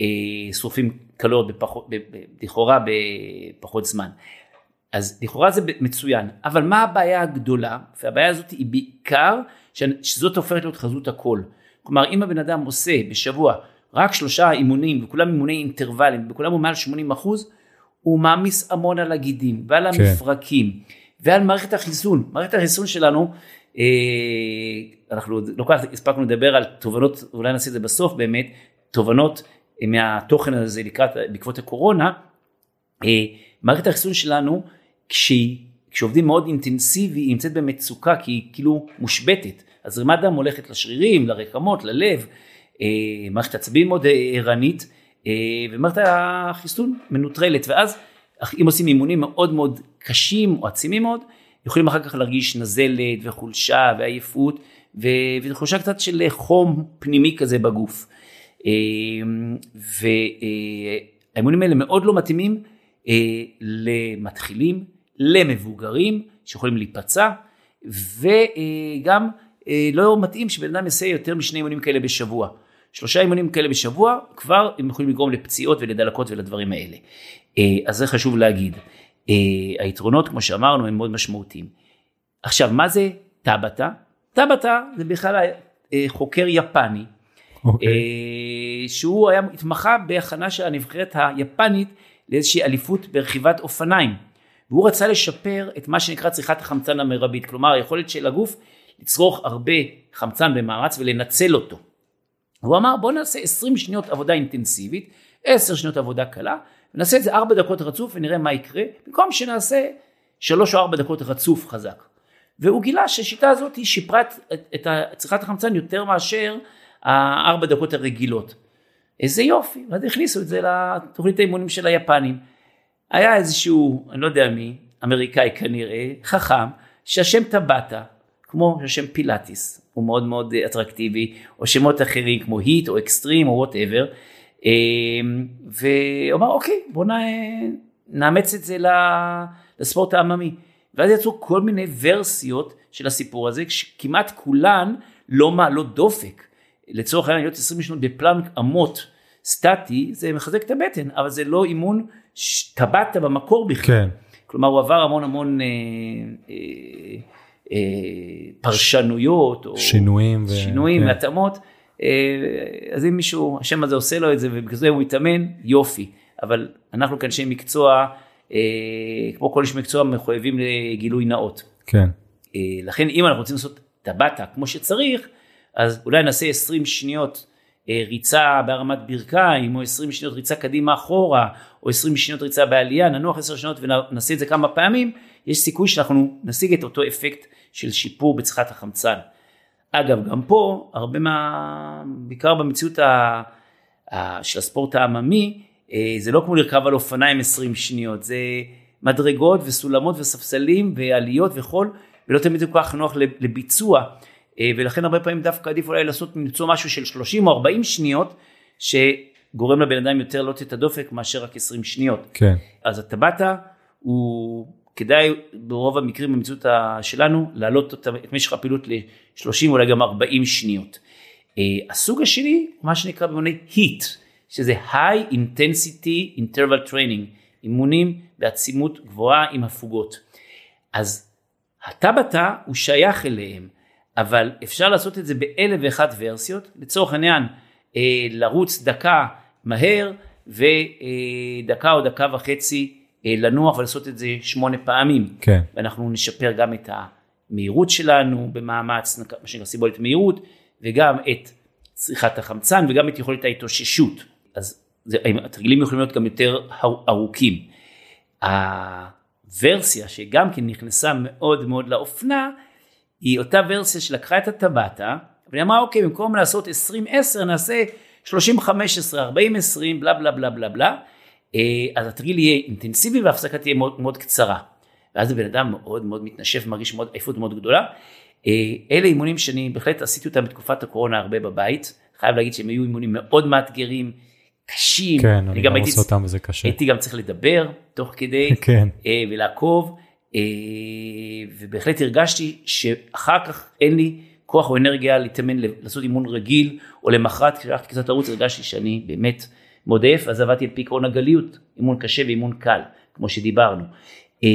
אה, קלוריות בפחות, לכאורה בפחות זמן. אז לכאורה זה מצוין, אבל מה הבעיה הגדולה? והבעיה הזאת היא בעיקר שזאת הופכת להיות חזות הכל. כלומר אם הבן אדם עושה בשבוע רק שלושה אימונים וכולם אימוני אינטרוולים וכולם הוא מעל 80 אחוז, הוא מעמיס המון על הגידים ועל כן. המפרקים ועל מערכת החיסון. מערכת החיסון שלנו, אה, אנחנו לא כל כך הספקנו לדבר על תובנות, אולי נעשה את זה בסוף באמת, תובנות מהתוכן הזה לקראת, בעקבות הקורונה. אה, מערכת החיסון שלנו, כשהיא, כשעובדים מאוד אינטנסיבי, היא נמצאת במצוקה כי היא כאילו מושבתת. הזרימת דם הולכת לשרירים, לרקמות, ללב. אה, מערכת עצבים מאוד אה, ערנית אה, ומערכת החיסון מנוטרלת ואז אם עושים אימונים מאוד מאוד קשים או עצימים מאוד יכולים אחר כך להרגיש נזלת וחולשה ועייפות וחולשה קצת של חום פנימי כזה בגוף. והאימונים האלה מאוד לא מתאימים למתחילים, למבוגרים שיכולים להיפצע וגם לא מתאים שבן אדם יעשה יותר משני אימונים כאלה בשבוע. שלושה אימונים כאלה בשבוע, כבר הם יכולים לגרום לפציעות ולדלקות ולדברים האלה. אה, אז זה חשוב להגיד. אה, היתרונות, כמו שאמרנו, הם מאוד משמעותיים. עכשיו, מה זה טבתה? טבתה זה בכלל אה, חוקר יפני, okay. אוקיי. שהוא היה התמחה בהכנה של הנבחרת היפנית לאיזושהי אליפות ברכיבת אופניים. והוא רצה לשפר את מה שנקרא צריכת החמצן המרבית, כלומר היכולת של הגוף לצרוך הרבה חמצן במאמץ ולנצל אותו. הוא אמר בוא נעשה 20 שניות עבודה אינטנסיבית, 10 שניות עבודה קלה, ונעשה את זה 4 דקות רצוף ונראה מה יקרה, במקום שנעשה 3 או 4 דקות רצוף חזק. והוא גילה שהשיטה הזאת היא שיפרה את צריכת החמצן יותר מאשר הארבע דקות הרגילות. איזה יופי, ואז הכניסו את זה לתוכנית האימונים של היפנים. היה איזשהו, אני לא יודע מי, אמריקאי כנראה, חכם, שהשם טבטה, כמו השם פילאטיס, הוא מאוד מאוד אטרקטיבי, או שמות אחרים כמו HIIT או אקסטרים או whatever, אמ, והוא אמר אוקיי בוא נאמץ את זה לספורט העממי. ואז יצאו כל מיני ורסיות של הסיפור הזה, כמעט כולן לא מעלות דופק. לצורך העניין להיות 20 שניות בפלנק אמות סטטי, זה מחזק את הבטן, אבל זה לא אימון טבעת במקור בכלל. כן. כלומר הוא עבר המון המון אה, אה, אה, פרשנויות, או שינויים, ו... שינויים כן. והתאמות, אה, אז אם מישהו, השם הזה עושה לו את זה ובגלל זה הוא יתאמן, יופי. אבל אנחנו כאנשי מקצוע, אה, כמו כל איש מקצוע, מחויבים לגילוי נאות. כן. אה, לכן אם אנחנו רוצים לעשות טבעת כמו שצריך, אז אולי נעשה 20 שניות אה, ריצה בהרמת ברכיים, או 20 שניות ריצה קדימה אחורה, או 20 שניות ריצה בעלייה, ננוח 10 שניות ונעשה את זה כמה פעמים, יש סיכוי שאנחנו נשיג את אותו אפקט של שיפור בצריכת החמצן. אגב, גם פה, הרבה מה... בעיקר במציאות ה... ה... של הספורט העממי, אה, זה לא כמו לרכב על אופניים 20 שניות, זה מדרגות וסולמות וספסלים ועליות וחול, ולא תמיד זה כל כך נוח לביצוע. אה, ולכן הרבה פעמים דווקא עדיף אולי לעשות, למצוא משהו של 30 או 40 שניות, שגורם לבן אדם יותר להעלות את הדופק מאשר רק 20 שניות. כן. אז הטבטה הוא כדאי ברוב המקרים במציאות שלנו להעלות את משך הפעילות ל-30 אולי גם 40 שניות. אה, הסוג השני מה שנקרא באימוני HIT שזה High Intensity Interval Training אימונים בעצימות גבוהה עם הפוגות. אז הטבטה הוא שייך אליהם אבל אפשר לעשות את זה באלף ואחת ורסיות, לצורך העניין אה, לרוץ דקה מהר ודקה או דקה וחצי אה, לנוח ולעשות את זה שמונה פעמים. כן. ואנחנו נשפר גם את המהירות שלנו במאמץ, מה שנקרא סיבולת מהירות, וגם את צריכת החמצן וגם את יכולת ההתאוששות. אז זה, התרגילים יכולים להיות גם יותר ארוכים. הוורסיה שגם כן נכנסה מאוד מאוד לאופנה, היא אותה ורסיה שלקחה את הטבעתה, והיא אמרה אוקיי במקום לעשות 20-10 נעשה 30-15, 40-20 בלה בלה בלה בלה בלה, אה, אז התרגיל יהיה אינטנסיבי וההפסקה תהיה מאוד, מאוד קצרה. ואז הבן אדם מאוד מאוד מתנשף מרגיש מאוד עייפות מאוד גדולה. אה, אלה אימונים שאני בהחלט עשיתי אותם בתקופת הקורונה הרבה בבית, חייב להגיד שהם היו אימונים מאוד מאתגרים, קשים. כן, אני גם עושה אותם וזה קשה. הייתי גם צריך לדבר תוך כדי, כן. אה, ולעקוב. אה, ובהחלט הרגשתי שאחר כך אין לי כוח או אנרגיה להתאמן לעשות אימון רגיל או למחרת כשהלכתי קצת לרוץ הרגשתי שאני באמת מאוד עייף אז עבדתי על פי עקרון הגליות אימון קשה ואימון קל כמו שדיברנו. אה,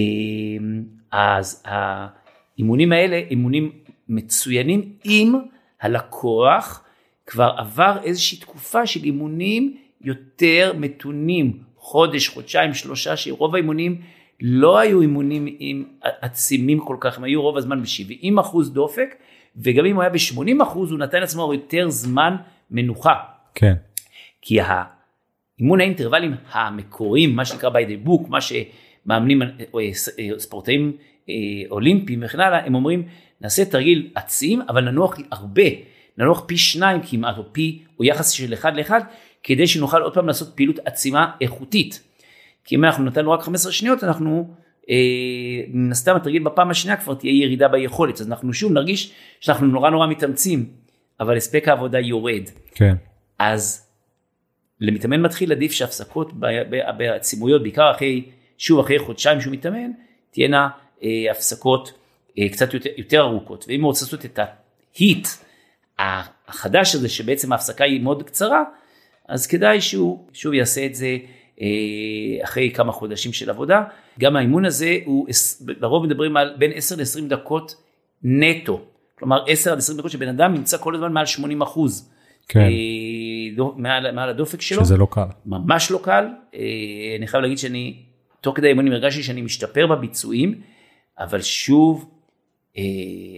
אז האימונים האלה אימונים מצוינים אם הלקוח כבר עבר איזושהי תקופה של אימונים יותר מתונים חודש חודשיים שלושה שרוב האימונים לא היו אימונים עם עצימים כל כך, הם היו רוב הזמן ב-70 אחוז דופק, וגם אם הוא היה ב-80 אחוז, הוא נתן לעצמו יותר זמן מנוחה. כן. כי האימון האינטרוולים המקוריים, מה שנקרא by the book, מה שמאמנים אה, אה, ספורטאים אה, אולימפיים וכן הלאה, הם אומרים, נעשה תרגיל עצים, אבל ננוח הרבה, ננוח פי שניים כמעט, או פי, או יחס של אחד לאחד, כדי שנוכל עוד פעם לעשות פעילות עצימה איכותית. כי אם אנחנו נתנו רק 15 שניות אנחנו אה, מן הסתם התרגיל בפעם השנייה כבר תהיה ירידה ביכולת אז אנחנו שוב נרגיש שאנחנו נורא נורא מתאמצים אבל הספק העבודה יורד. כן. אז למתאמן מתחיל עדיף שהפסקות בעצימויות בעיקר אחרי שוב אחרי חודשיים שהוא מתאמן תהיינה אה, הפסקות אה, קצת יותר, יותר ארוכות ואם הוא רוצה לעשות את ההיט החדש הזה שבעצם ההפסקה היא מאוד קצרה, אז כדאי שהוא שוב יעשה את זה אה, אחרי כמה חודשים של עבודה. גם האימון הזה הוא, לרוב מדברים על בין 10 ל-20 דקות נטו. כלומר 10 עד 20 דקות שבן אדם נמצא כל הזמן מעל 80 אחוז. כן. אה, מעל, מעל הדופק שלו. שזה לא קל. ממש לא קל. אה, אני חייב להגיד שאני, תוך כדי האימונים הרגשתי שאני משתפר בביצועים, אבל שוב,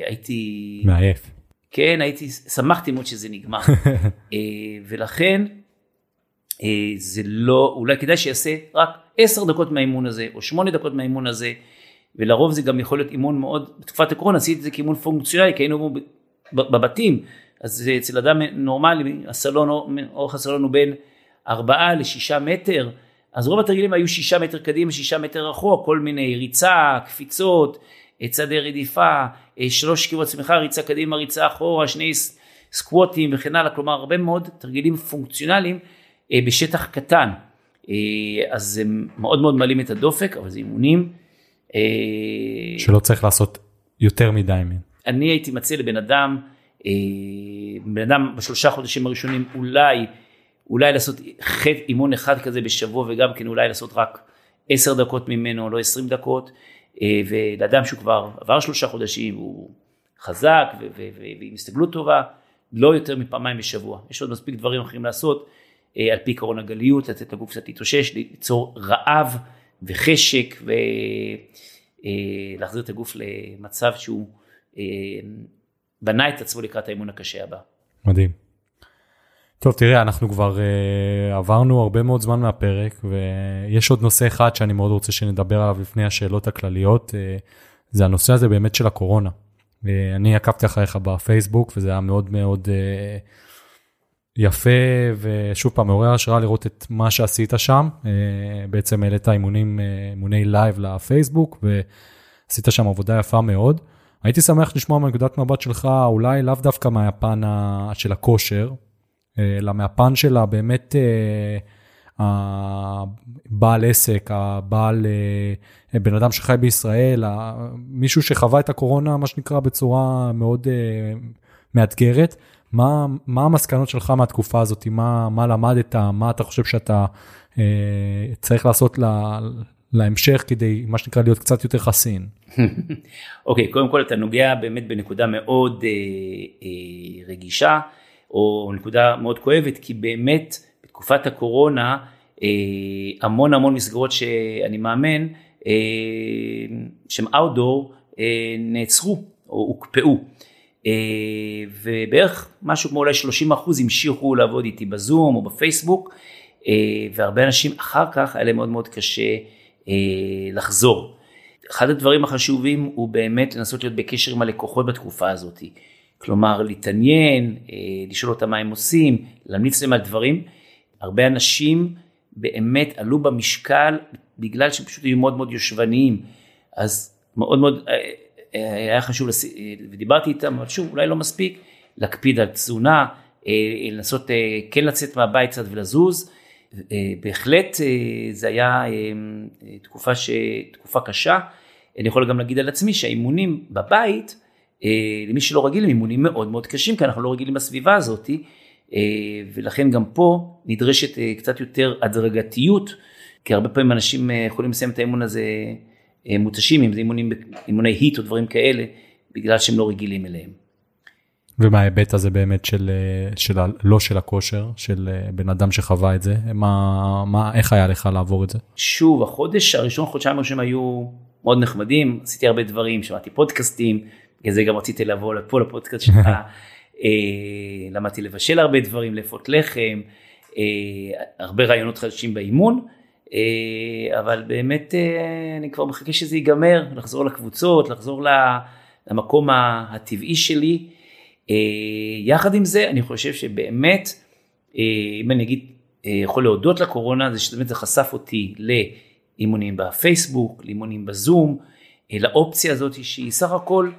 הייתי... מעייף. כן, הייתי, שמחתי מאוד שזה נגמר. ולכן, זה לא, אולי כדאי שיעשה רק 10 דקות מהאימון הזה, או 8 דקות מהאימון הזה. ולרוב זה גם יכול להיות אימון מאוד, בתקופת הקורונה עשיתי את זה כאימון פונקציונלי, כי היינו בבתים, אז אצל אדם נורמלי, הסלון, אורך הסלון הוא בין 4 ל-6 מטר, אז רוב התרגילים היו 6 מטר קדימה, 6 מטר רחוק, כל מיני ריצה, קפיצות, צעדי רדיפה, שלוש שכיבות צמיחה, ריצה קדימה, ריצה אחורה, שני סקווטים וכן הלאה, כלומר הרבה מאוד תרגילים פונקציונליים אה, בשטח קטן. אה, אז זה מאוד מאוד מעלים את הדופק, אבל זה אימונים. אה, שלא צריך לעשות יותר מדי. אני הייתי מציע לבן אדם, אה, בן אדם בשלושה חודשים הראשונים אולי, אולי לעשות חטא אימון אחד כזה בשבוע וגם כן אולי לעשות רק עשר דקות ממנו, לא עשרים דקות, אה, ולאדם שהוא כבר עבר שלושה חודשים, הוא חזק ועם הסתגלות טובה, לא יותר מפעמיים בשבוע. יש עוד מספיק דברים אחרים לעשות, על פי קורונה גליות, לתת לגוף קצת להתאושש, ליצור רעב. וחשק ולהחזיר את הגוף למצב שהוא אה, בנה את עצמו לקראת האימון הקשה הבא. מדהים. טוב תראה אנחנו כבר uh, עברנו הרבה מאוד זמן מהפרק ויש עוד נושא אחד שאני מאוד רוצה שנדבר עליו לפני השאלות הכלליות uh, זה הנושא הזה באמת של הקורונה. Uh, אני עקבתי אחריך בפייסבוק וזה היה מאוד מאוד uh, יפה ושוב פעם מעורר השראה לראות את מה שעשית שם. אה, בעצם העלית אימונים, אה, אימוני live לפייסבוק ועשית שם עבודה יפה מאוד. הייתי שמח לשמוע מנקודת מבט שלך אולי לאו דווקא מהפן של הכושר, אה, אלא מהפן של באמת הבעל עסק, הבעל, בן אדם שחי בישראל, מישהו שחווה את הקורונה, מה שנקרא, בצורה מאוד מאתגרת. מה, מה המסקנות שלך מהתקופה הזאת, מה, מה למדת, מה אתה חושב שאתה אה, צריך לעשות לה, להמשך כדי, מה שנקרא, להיות קצת יותר חסין? אוקיי, okay, קודם כל אתה נוגע באמת בנקודה מאוד אה, אה, רגישה, או נקודה מאוד כואבת, כי באמת בתקופת הקורונה, אה, המון המון מסגרות שאני מאמן, אה, שהן אאוטדור, אה, נעצרו או הוקפאו. אה, ובערך משהו כמו אולי 30 אחוז המשיכו לעבוד איתי בזום או בפייסבוק, אה, והרבה אנשים אחר כך היה להם מאוד מאוד קשה לחזור. אחד הדברים החשובים הוא באמת לנסות להיות בקשר עם הלקוחות בתקופה הזאת. כלומר, להתעניין, לשאול אותם מה הם עושים, להמליץ להם על דברים. הרבה אנשים באמת עלו במשקל בגלל שהם פשוט היו מאוד מאוד יושבניים. אז מאוד מאוד, היה חשוב, לס... ודיברתי איתם, אבל שוב, אולי לא מספיק, להקפיד על תזונה, אה, לנסות אה, כן לצאת מהבית קצת ולזוז. אה, בהחלט זה היה תקופה, ש... תקופה קשה. אני יכול גם להגיד על עצמי שהאימונים בבית, למי שלא רגיל, הם אימונים מאוד מאוד קשים, כי אנחנו לא רגילים בסביבה הזאת, ולכן גם פה נדרשת קצת יותר הדרגתיות, כי הרבה פעמים אנשים יכולים לסיים את האימון הזה אה, מותשים, אם זה אימונים, אימוני היט או דברים כאלה, בגלל שהם לא רגילים אליהם. ומההיבט הזה באמת של, אה, של לא של הכושר, של אה, בן אדם שחווה את זה, מה, מה, איך היה לך לעבור את זה? שוב, החודש הראשון, חודשיים הראשונים היו מאוד נחמדים, עשיתי הרבה דברים, שמעתי פודקאסטים, בגלל זה גם רציתי לבוא לפה לפודקאסט שלך, למדתי לבשל הרבה דברים, לאפות לחם, הרבה רעיונות חדשים באימון. אה, אבל באמת אה, אני כבר מחכה שזה ייגמר, לחזור לקבוצות, לחזור למקום הטבעי שלי. אה, יחד עם זה, אני חושב שבאמת, אם אני אגיד, יכול להודות לקורונה, זה שבאמת זה חשף אותי לאימונים בפייסבוק, לאימונים בזום, לאופציה הזאת שהיא סך הכל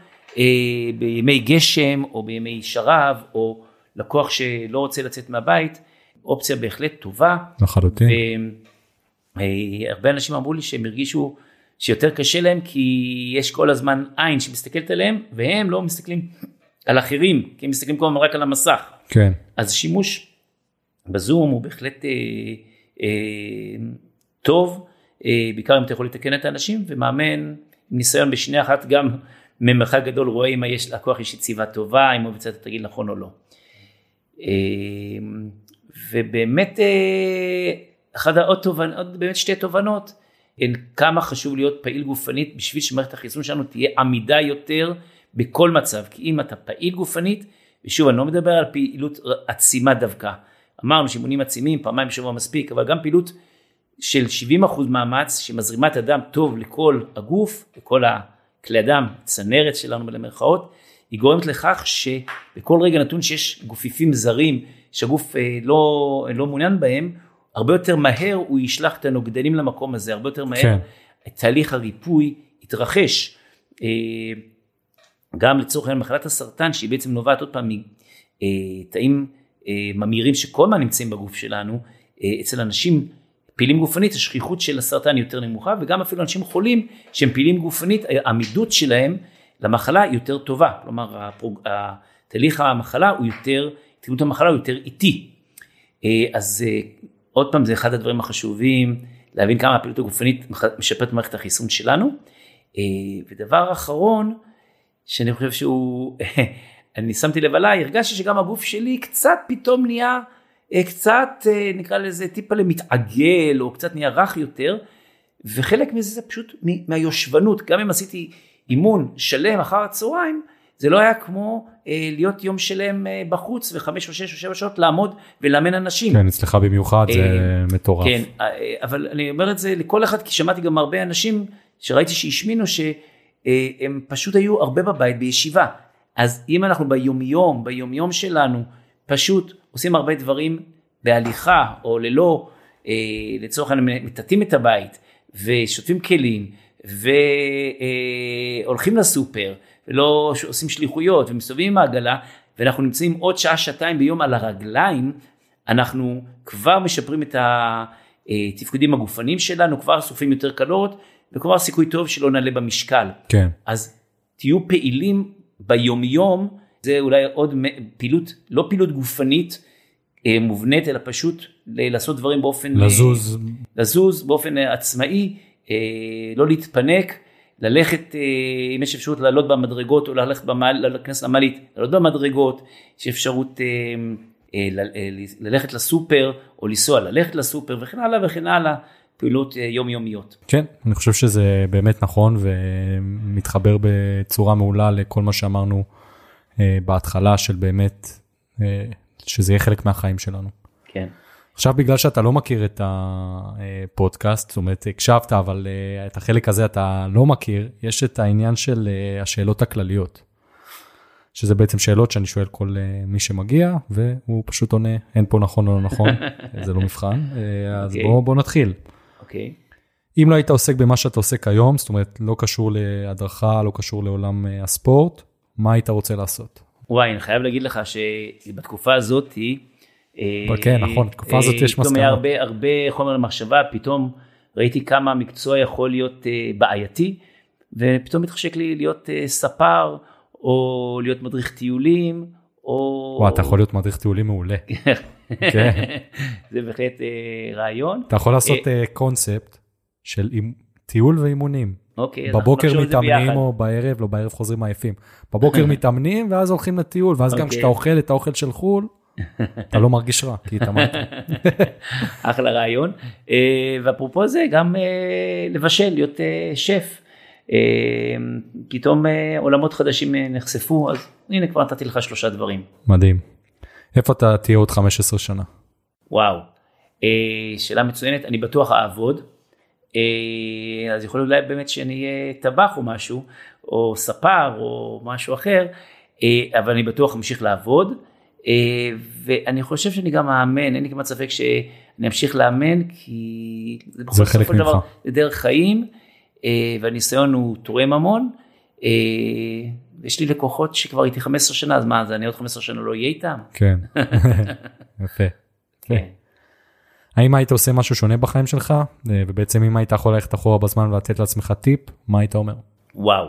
בימי גשם או בימי שרב, או לקוח שלא רוצה לצאת מהבית, אופציה בהחלט טובה. לחלוטין. אה, הרבה אנשים אמרו לי שהם הרגישו שיותר קשה להם כי יש כל הזמן עין שמסתכלת עליהם והם לא מסתכלים על אחרים כי הם מסתכלים כל הזמן רק על המסך. כן. אז שימוש בזום הוא בהחלט אה, אה, טוב, אה, בעיקר אם אתה יכול לתקן את האנשים, ומאמן עם ניסיון בשנייה אחת גם ממרחק גדול רואה אם יש לקוח יש יציבה טובה, אם הוא את התרגיל נכון או לא. אה, ובאמת, אה, אחת עוד תובנות, באמת שתי תובנות, הן כמה חשוב להיות פעיל גופנית בשביל שמערכת החיסון שלנו תהיה עמידה יותר בכל מצב, כי אם אתה פעיל גופנית, ושוב אני לא מדבר על פעילות עצימה דווקא, אמרנו שאימונים עצימים פעמיים בשבוע מספיק, אבל גם פעילות של 70% מאמץ שמזרימה את הדם טוב לכל הגוף, לכל הכלי הדם, צנרת שלנו במרכאות, היא גורמת לכך שבכל רגע נתון שיש גופיפים זרים שהגוף אה, לא, לא מעוניין בהם, הרבה יותר מהר הוא ישלח את הנוגדנים למקום הזה, הרבה יותר מהר כן. תהליך הריפוי יתרחש. אה, גם לצורך העניין מחלת הסרטן שהיא בעצם נובעת עוד פעם מתאים אה, ממירים שכל הזמן נמצאים בגוף שלנו, אצל אנשים פעילים גופנית השכיחות של הסרטן יותר נמוכה וגם אפילו אנשים חולים שהם פעילים גופנית העמידות שלהם למחלה יותר טובה, כלומר תהליך המחלה הוא יותר, תקנות המחלה הוא יותר איטי. אז עוד פעם זה אחד הדברים החשובים, להבין כמה הפעילות הגופנית משפרת מערכת החיסון שלנו. אה, ודבר אחרון, שאני חושב שהוא, אני שמתי לב עליי, הרגשתי שגם הגוף שלי קצת פתאום נהיה, אה, קצת אה, נקרא לזה טיפה למתעגל, או קצת נהיה רך יותר, וחלק מזה זה פשוט מהיושבנות, גם אם עשיתי אימון שלם אחר הצהריים, זה לא היה כמו אה, להיות יום שלם אה, בחוץ וחמש או שש או שבע שעות לעמוד ולאמן אנשים. כן, אצלך במיוחד זה אה, מטורף. כן, אה, אבל אני אומר את זה לכל אחד, כי שמעתי גם הרבה אנשים שראיתי שהשמינו שהם אה, פשוט היו הרבה בבית בישיבה. אז אם אנחנו ביומיום, ביומיום שלנו, פשוט עושים הרבה דברים בהליכה או ללא, אה, לצורך העניין מטאטאים את הבית ושוטפים כלים והולכים לסופר. ולא עושים שליחויות ומסתובבים עם העגלה, ואנחנו נמצאים עוד שעה, שעתיים ביום על הרגליים, אנחנו כבר משפרים את התפקודים הגופניים שלנו, כבר שורפים יותר קלוריות, וכבר סיכוי טוב שלא נעלה במשקל. כן. אז תהיו פעילים ביומיום, זה אולי עוד פעילות, לא פעילות גופנית אה, מובנית, אלא פשוט לעשות דברים באופן... אה, לזוז. לזוז באופן עצמאי, אה, לא להתפנק. ללכת, אה, אם יש אפשרות לעלות במדרגות או ללכת להיכנס למעלית, לעלות במדרגות, יש אפשרות אה, אה, ללכת לסופר או לנסוע ללכת לסופר וכן הלאה וכן הלאה, פעילות יומיומיות. כן, אני חושב שזה באמת נכון ומתחבר בצורה מעולה לכל מה שאמרנו בהתחלה של באמת, שזה יהיה חלק מהחיים שלנו. כן. עכשיו בגלל שאתה לא מכיר את הפודקאסט, זאת אומרת הקשבת, אבל אה, את החלק הזה אתה לא מכיר, יש את העניין של אה, השאלות הכלליות. שזה בעצם שאלות שאני שואל כל אה, מי שמגיע, והוא פשוט עונה, אין פה נכון או לא נכון, זה לא מבחן, אז okay. אוקיי. בוא, בוא נתחיל. אוקיי. Okay. אם לא היית עוסק במה שאתה עוסק היום, זאת אומרת לא קשור להדרכה, לא קשור לעולם הספורט, מה היית רוצה לעשות? וואי, אני חייב להגיד לך שבתקופה הזאתי, אה, כן, נכון, בתקופה הזאת יש מסקנות. פתאום היה הרבה, הרבה חומר למחשבה, פתאום ראיתי כמה המקצוע יכול להיות אה, בעייתי, ופתאום התחשק לי להיות אה, ספר, או להיות מדריך טיולים, או... וואי, אתה יכול להיות מדריך טיולים מעולה. כן. זה בהחלט רעיון. אתה יכול לעשות קונספט של טיול ואימונים. אוקיי, בבוקר מתאמנים או בערב, לא בערב חוזרים עייפים. בבוקר מתאמנים ואז הולכים לטיול, ואז גם כשאתה אוכל את האוכל של חו"ל, אתה לא מרגיש רע, כי התאמנת. אחלה רעיון. אה, ואפרופו זה, גם אה, לבשל, להיות אה, שף. פתאום עולמות חדשים נחשפו, אז הנה כבר נתתי לך שלושה דברים. מדהים. איפה אתה תהיה עוד 15 שנה? וואו, שאלה מצוינת, אני בטוח אעבוד. אז יכול להיות אולי באמת שאני אהיה טבח או משהו, או ספר או משהו אחר, אבל אני בטוח אמשיך לעבוד. אה, ואני חושב שאני גם מאמן, אין לי כמעט ספק שאני אמשיך לאמן, כי זה חלק ממך. דבר, זה דרך חיים, אה, והניסיון הוא תורם המון. אה, יש לי לקוחות שכבר איתי 15 שנה, אז מה, אז אני עוד 15 שנה לא אהיה איתם? כן, יפה. כן. האם היית עושה משהו שונה בחיים שלך, ובעצם אם היית יכול ללכת אחורה בזמן ולתת לעצמך טיפ, מה היית אומר? וואו,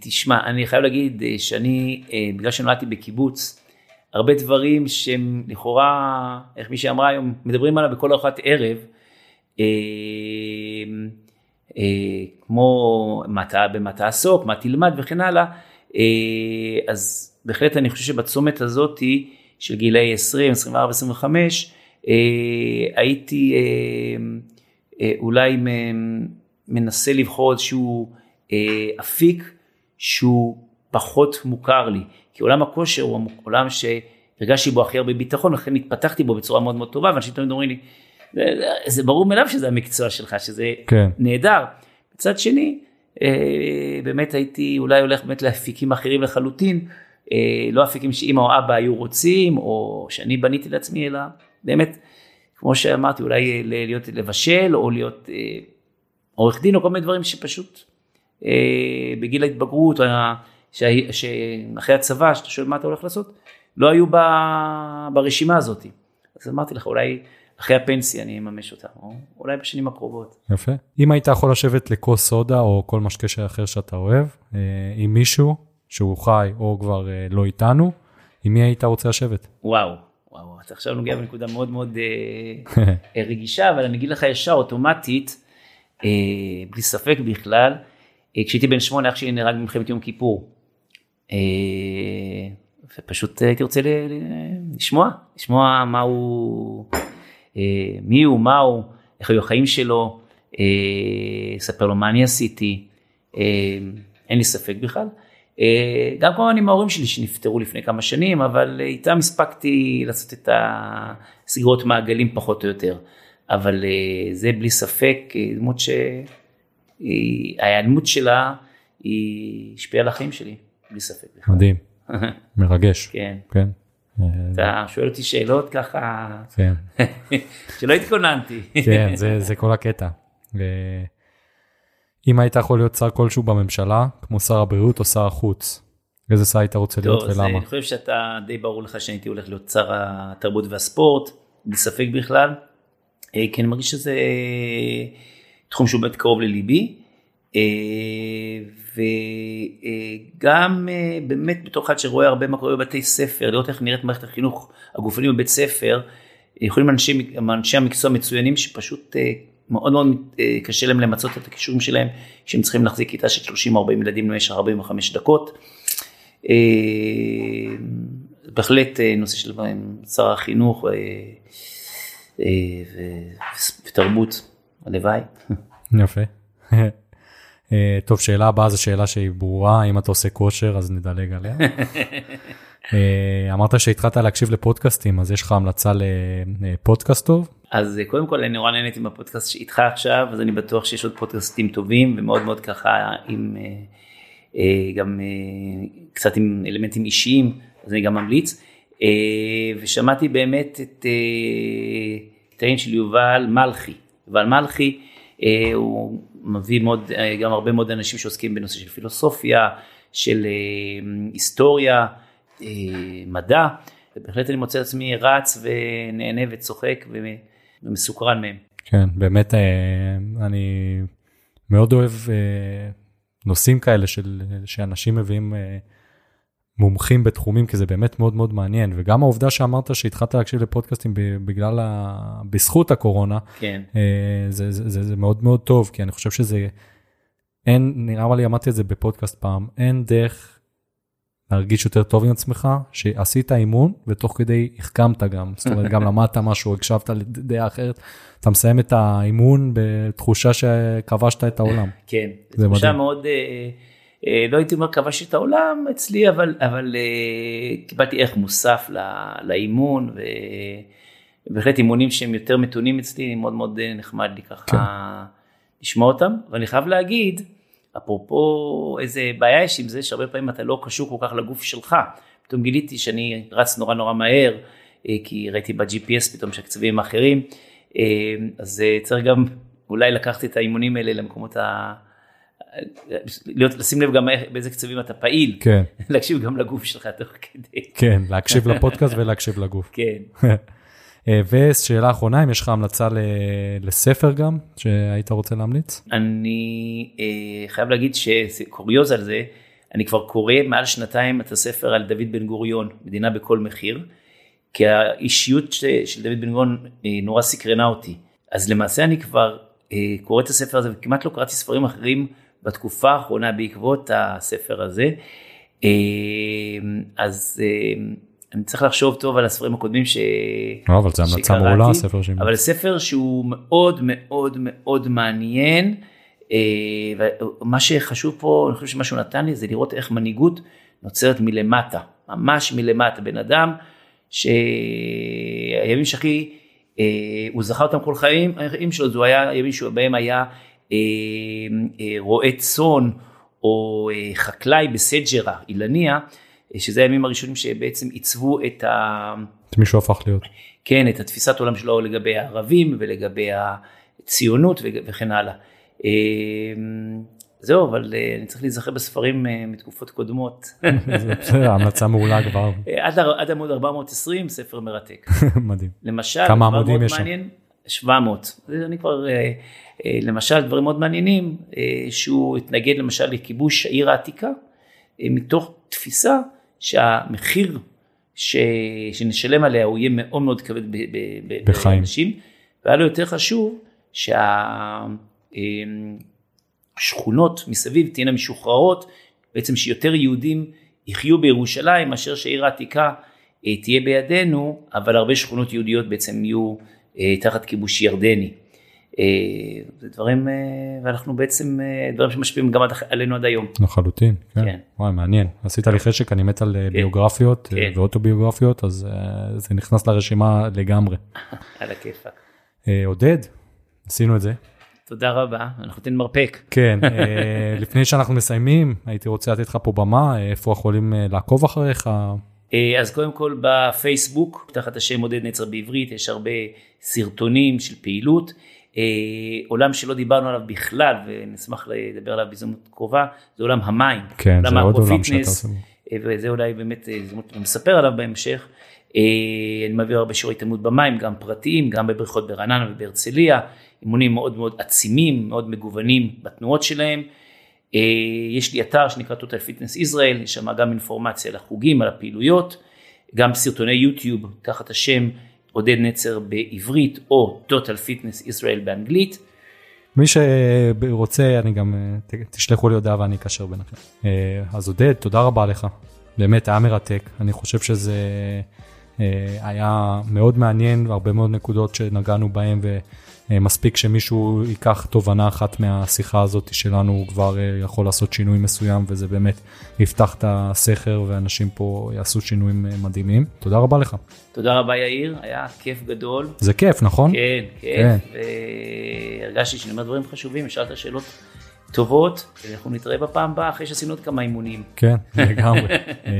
תשמע, אני חייב להגיד שאני, בגלל שנולדתי בקיבוץ, הרבה דברים שהם לכאורה, איך מישהי אמרה היום, מדברים עליו בכל ארוחת ערב, אה, אה, כמו מה, במה תעסוק, מה תלמד וכן הלאה, אה, אז בהחלט אני חושב שבצומת הזאתי של גילאי 20, 24, 25, הייתי אה, אה, אולי מנסה לבחור איזשהו אה, אפיק שהוא פחות מוכר לי, כי עולם הכושר הוא עולם שהרגשתי בו הכי הרבה ביטחון, לכן התפתחתי בו בצורה מאוד מאוד טובה, ואנשים תמיד אומרים לי, זה, זה ברור מאליו שזה המקצוע שלך, שזה כן. נהדר. מצד שני, אה, באמת הייתי אולי הולך באמת לאפיקים אחרים לחלוטין, אה, לא אפיקים שאמא או אבא היו רוצים, או שאני בניתי לעצמי, אלא באמת, כמו שאמרתי, אולי להיות לבשל, או להיות אה, עורך דין, או כל מיני דברים שפשוט בגיל ההתבגרות, או שאחרי הצבא, שאתה שואל מה אתה הולך לעשות, לא היו ברשימה הזאת. אז אמרתי לך, אולי אחרי הפנסיה אני אממש אותה, או אולי בשנים הקרובות. יפה. אם היית יכול לשבת לכוס סודה או כל משקה אחר שאתה אוהב, אה, עם מישהו שהוא חי או כבר אה, לא איתנו, עם מי היית רוצה לשבת? וואו, וואו, אתה עכשיו נוגע בנקודה מאוד מאוד אה, רגישה, אבל אני אגיד לך ישר, אוטומטית, בלי ספק בכלל, כשהייתי בן שמונה, אח שלי נהרג במלחמת יום כיפור. ופשוט הייתי רוצה לשמוע, לשמוע מה הוא, מי הוא, מה הוא, איך היו החיים שלו, לספר לו מה אני עשיתי, אין לי ספק בכלל. גם כמובן עם ההורים שלי שנפטרו לפני כמה שנים, אבל איתם הספקתי לעשות את הסגרות מעגלים פחות או יותר. אבל זה בלי ספק דמות שההיעלמות שלה היא השפיעה על החיים שלי, בלי ספק. מדהים. מרגש. כן. כן. אתה שואל אותי שאלות ככה, כן. שלא התכוננתי. כן, זה, זה כל הקטע. אם היית יכול להיות שר כלשהו בממשלה, כמו שר הבריאות או שר החוץ, איזה שר היית רוצה להיות ולמה? אני חושב שאתה די ברור לך שהייתי הולך להיות שר התרבות והספורט, בלי ספק בכלל, אה, כי אני מרגיש שזה תחום שהוא באמת קרוב לליבי. אה, וגם אה, באמת בתור אחד שרואה הרבה מה קורה בבתי ספר, לראות איך נראית מערכת החינוך הגופני בבית ספר, יכולים אנשי, אנשי המקצוע מצוינים שפשוט אה, מאוד מאוד קשה להם למצות את הכישורים שלהם, שהם צריכים להחזיק כיתה של 30-40 ילדים במשך 45 דקות. בהחלט נושא של שר החינוך ותרבות, הלוואי. יפה. אה, טוב, שאלה הבאה זו שאלה שהיא ברורה, אם אתה עושה כושר אז נדלג עליה. אה, אמרת שהתחלת להקשיב לפודקאסטים, אז יש לך המלצה לפודקאסט טוב? אז אה, קודם כל אני נורא נהניתי מהפודקאסט שאיתך עכשיו, אז אני בטוח שיש עוד פודקאסטים טובים ומאוד מאוד ככה עם גם קצת עם אלמנטים אישיים, אז אני גם ממליץ. ושמעתי באמת את תאים של יובל מלכי. יובל מלכי הוא מביא מאוד, אה, גם הרבה מאוד אנשים שעוסקים בנושא של פילוסופיה, של אה, היסטוריה, אה, מדע, ובהחלט אני מוצא עצמי רץ ונהנה וצוחק ומסוקרן מהם. כן, באמת אני מאוד אוהב נושאים כאלה של, שאנשים מביאים מומחים בתחומים, כי זה באמת מאוד מאוד מעניין, וגם העובדה שאמרת שהתחלת להקשיב לפודקאסטים בגלל, ה... בזכות הקורונה, כן. זה, זה, זה, זה מאוד מאוד טוב, כי אני חושב שזה, אין, נראה לי אמרתי את זה בפודקאסט פעם, אין דרך להרגיש יותר טוב עם עצמך, שעשית אימון ותוך כדי החכמת גם, זאת אומרת גם למדת משהו, הקשבת לדעה אחרת, אתה מסיים את האימון בתחושה שכבשת את העולם. כן, זו תחושה מאוד... Uh... אה, לא הייתי אומר כבש את העולם אצלי, אבל, אבל אה, קיבלתי ערך מוסף לאימון, ובהחלט אימונים שהם יותר מתונים אצלי, מאוד מאוד אה, נחמד לי ככה כן. לשמוע אותם, ואני חייב להגיד, אפרופו איזה בעיה יש עם זה, שהרבה פעמים אתה לא קשור כל כך לגוף שלך. פתאום גיליתי שאני רץ נורא נורא מהר, כי ראיתי ב-GPS פתאום שהקצבים אחרים, אז צריך גם אולי לקחת את האימונים האלה למקומות ה... להיות, לשים לב גם באיזה קצבים אתה פעיל, כן. להקשיב גם לגוף שלך תוך כדי. כן, להקשיב לפודקאסט ולהקשיב לגוף. כן. אה, ושאלה אחרונה, אם יש לך המלצה לספר גם, שהיית רוצה להמליץ? אני אה, חייב להגיד שקוריוז על זה, אני כבר קורא מעל שנתיים את הספר על דוד בן גוריון, מדינה בכל מחיר, כי האישיות של דוד בן גוריון נורא סקרנה אותי. אז למעשה אני כבר קורא את הספר הזה וכמעט לא קראתי ספרים אחרים בתקופה האחרונה בעקבות הספר הזה. אז אני צריך לחשוב טוב על הספרים הקודמים ש... לא, אבל זה המלצה מעולה הספר שלי. אבל ספר שהוא מאוד מאוד מאוד מעניין. מה שחשוב פה, אני חושב שמה שהוא נתן לי זה לראות איך מנהיגות נוצרת מלמטה, ממש מלמטה. בן אדם שהימים שהכי, הוא זכר אותם כל חיים, החיים שלו, זה היה ימים שבהם היה רועה צאן או חקלאי בסג'רה, אילניה. שזה הימים הראשונים שבעצם עיצבו את ה... את מי שהוא הפך להיות. כן, את התפיסת עולם שלו לגבי הערבים ולגבי הציונות וכן הלאה. זהו, אבל אה, אני צריך להיזכר בספרים אה, מתקופות קודמות. בסדר, המלצה מעולה כבר. עד עמוד 420, ספר מרתק. מדהים. למשל, כמה עמודים יש שם? 700. אני כבר, אה, למשל, דברים מאוד מעניינים, שהוא התנגד למשל לכיבוש העיר העתיקה, מתוך תפיסה שהמחיר ש... שנשלם עליה הוא יהיה מאוד מאוד כבד בחיים. באנשים, והיה לו יותר חשוב שהשכונות מסביב תהיינה משוחררות, בעצם שיותר יהודים יחיו בירושלים מאשר שהעיר העתיקה אה, תהיה בידינו, אבל הרבה שכונות יהודיות בעצם יהיו אה, תחת כיבוש ירדני. אה, זה דברים, אה, ואנחנו בעצם, אה, דברים שמשפיעים גם עלינו עד היום. לחלוטין, כן. כן. וואי, מעניין. עשית לי חשק, אני מת על כן. ביוגרפיות כן. ואוטוביוגרפיות, אז זה נכנס לרשימה לגמרי. על הכיפאק. עודד, עשינו את זה. תודה רבה, אנחנו ניתן מרפק. כן, לפני שאנחנו מסיימים, הייתי רוצה לתת לך פה במה, איפה יכולים לעקוב אחריך? אז קודם כל בפייסבוק, תחת השם עודד נצר בעברית, יש הרבה סרטונים של פעילות. אה, עולם שלא דיברנו עליו בכלל ונשמח לדבר עליו בהזדמנות קרובה זה עולם המים. כן זה עוד עולם שאתה עושה. אה, וזה אולי באמת הזדמנות מספר עליו בהמשך. אה, אני מעביר הרבה שיעורי התאמנות במים גם פרטיים גם בבריכות ברעננה ובהרצליה אימונים מאוד מאוד עצימים מאוד מגוונים בתנועות שלהם. יש לי אתר שנקרא total fitness israel יש שם גם אינפורמציה על החוגים על הפעילויות גם סרטוני יוטיוב תחת השם עודד נצר בעברית או total fitness ישראל באנגלית. מי שרוצה אני גם תשלחו לי הודעה ואני אקשר ביניכם. אה, אז עודד תודה רבה לך באמת היה מרתק אני חושב שזה אה, היה מאוד מעניין והרבה מאוד נקודות שנגענו בהם ומספיק שמישהו ייקח תובנה אחת מהשיחה הזאת שלנו הוא כבר אה, יכול לעשות שינוי מסוים וזה באמת יפתח את הסכר ואנשים פה יעשו שינויים מדהימים תודה רבה לך. תודה רבה יאיר היה כיף גדול. זה כיף נכון? כן כיף כן. והרגשתי שאני אומר דברים חשובים שאלת שאלות טובות, אנחנו נתראה בפעם הבאה אחרי שעשינו עוד כמה אימונים. כן, לגמרי. אה,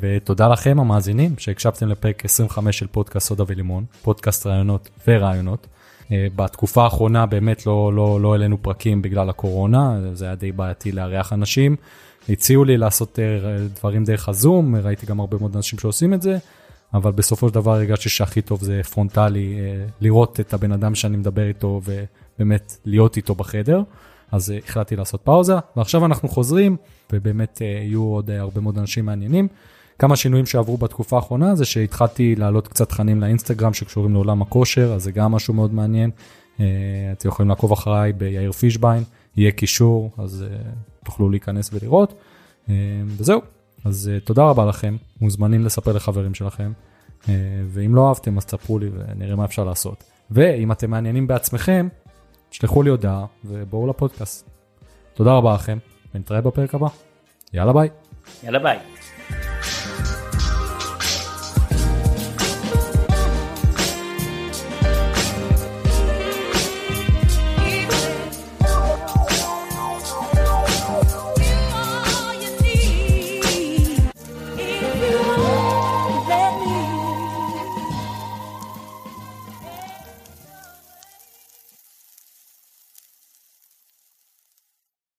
ותודה לכם המאזינים שהקשבתם לפרק 25 של פודקאסט סודה ולימון, פודקאסט רעיונות ורעיונות. אה, בתקופה האחרונה באמת לא, לא, לא העלינו פרקים בגלל הקורונה, זה היה די בעייתי לארח אנשים. הציעו לי לעשות אה, דברים דרך הזום, ראיתי גם הרבה מאוד אנשים שעושים את זה, אבל בסופו של דבר הרגשתי שהכי טוב זה פרונטלי, לראות את הבן אדם שאני מדבר איתו ובאמת להיות איתו בחדר. אז אה, החלטתי לעשות פאוזה, ועכשיו אנחנו חוזרים, ובאמת אה, יהיו עוד אה, הרבה מאוד אנשים מעניינים. כמה שינויים שעברו בתקופה האחרונה זה שהתחלתי להעלות קצת תכנים לאינסטגרם שקשורים לעולם הכושר, אז זה גם משהו מאוד מעניין. אתם יכולים לעקוב אחריי ביאיר פישביין, יהיה קישור, אז תוכלו להיכנס ולראות. וזהו, אז תודה רבה לכם, מוזמנים לספר לחברים שלכם, ואם לא אהבתם אז תספרו לי ונראה מה אפשר לעשות. ואם אתם מעניינים בעצמכם, שלחו לי הודעה ובואו לפודקאסט. תודה רבה לכם, ונתראה בפרק הבא. יאללה ביי. יאללה ביי.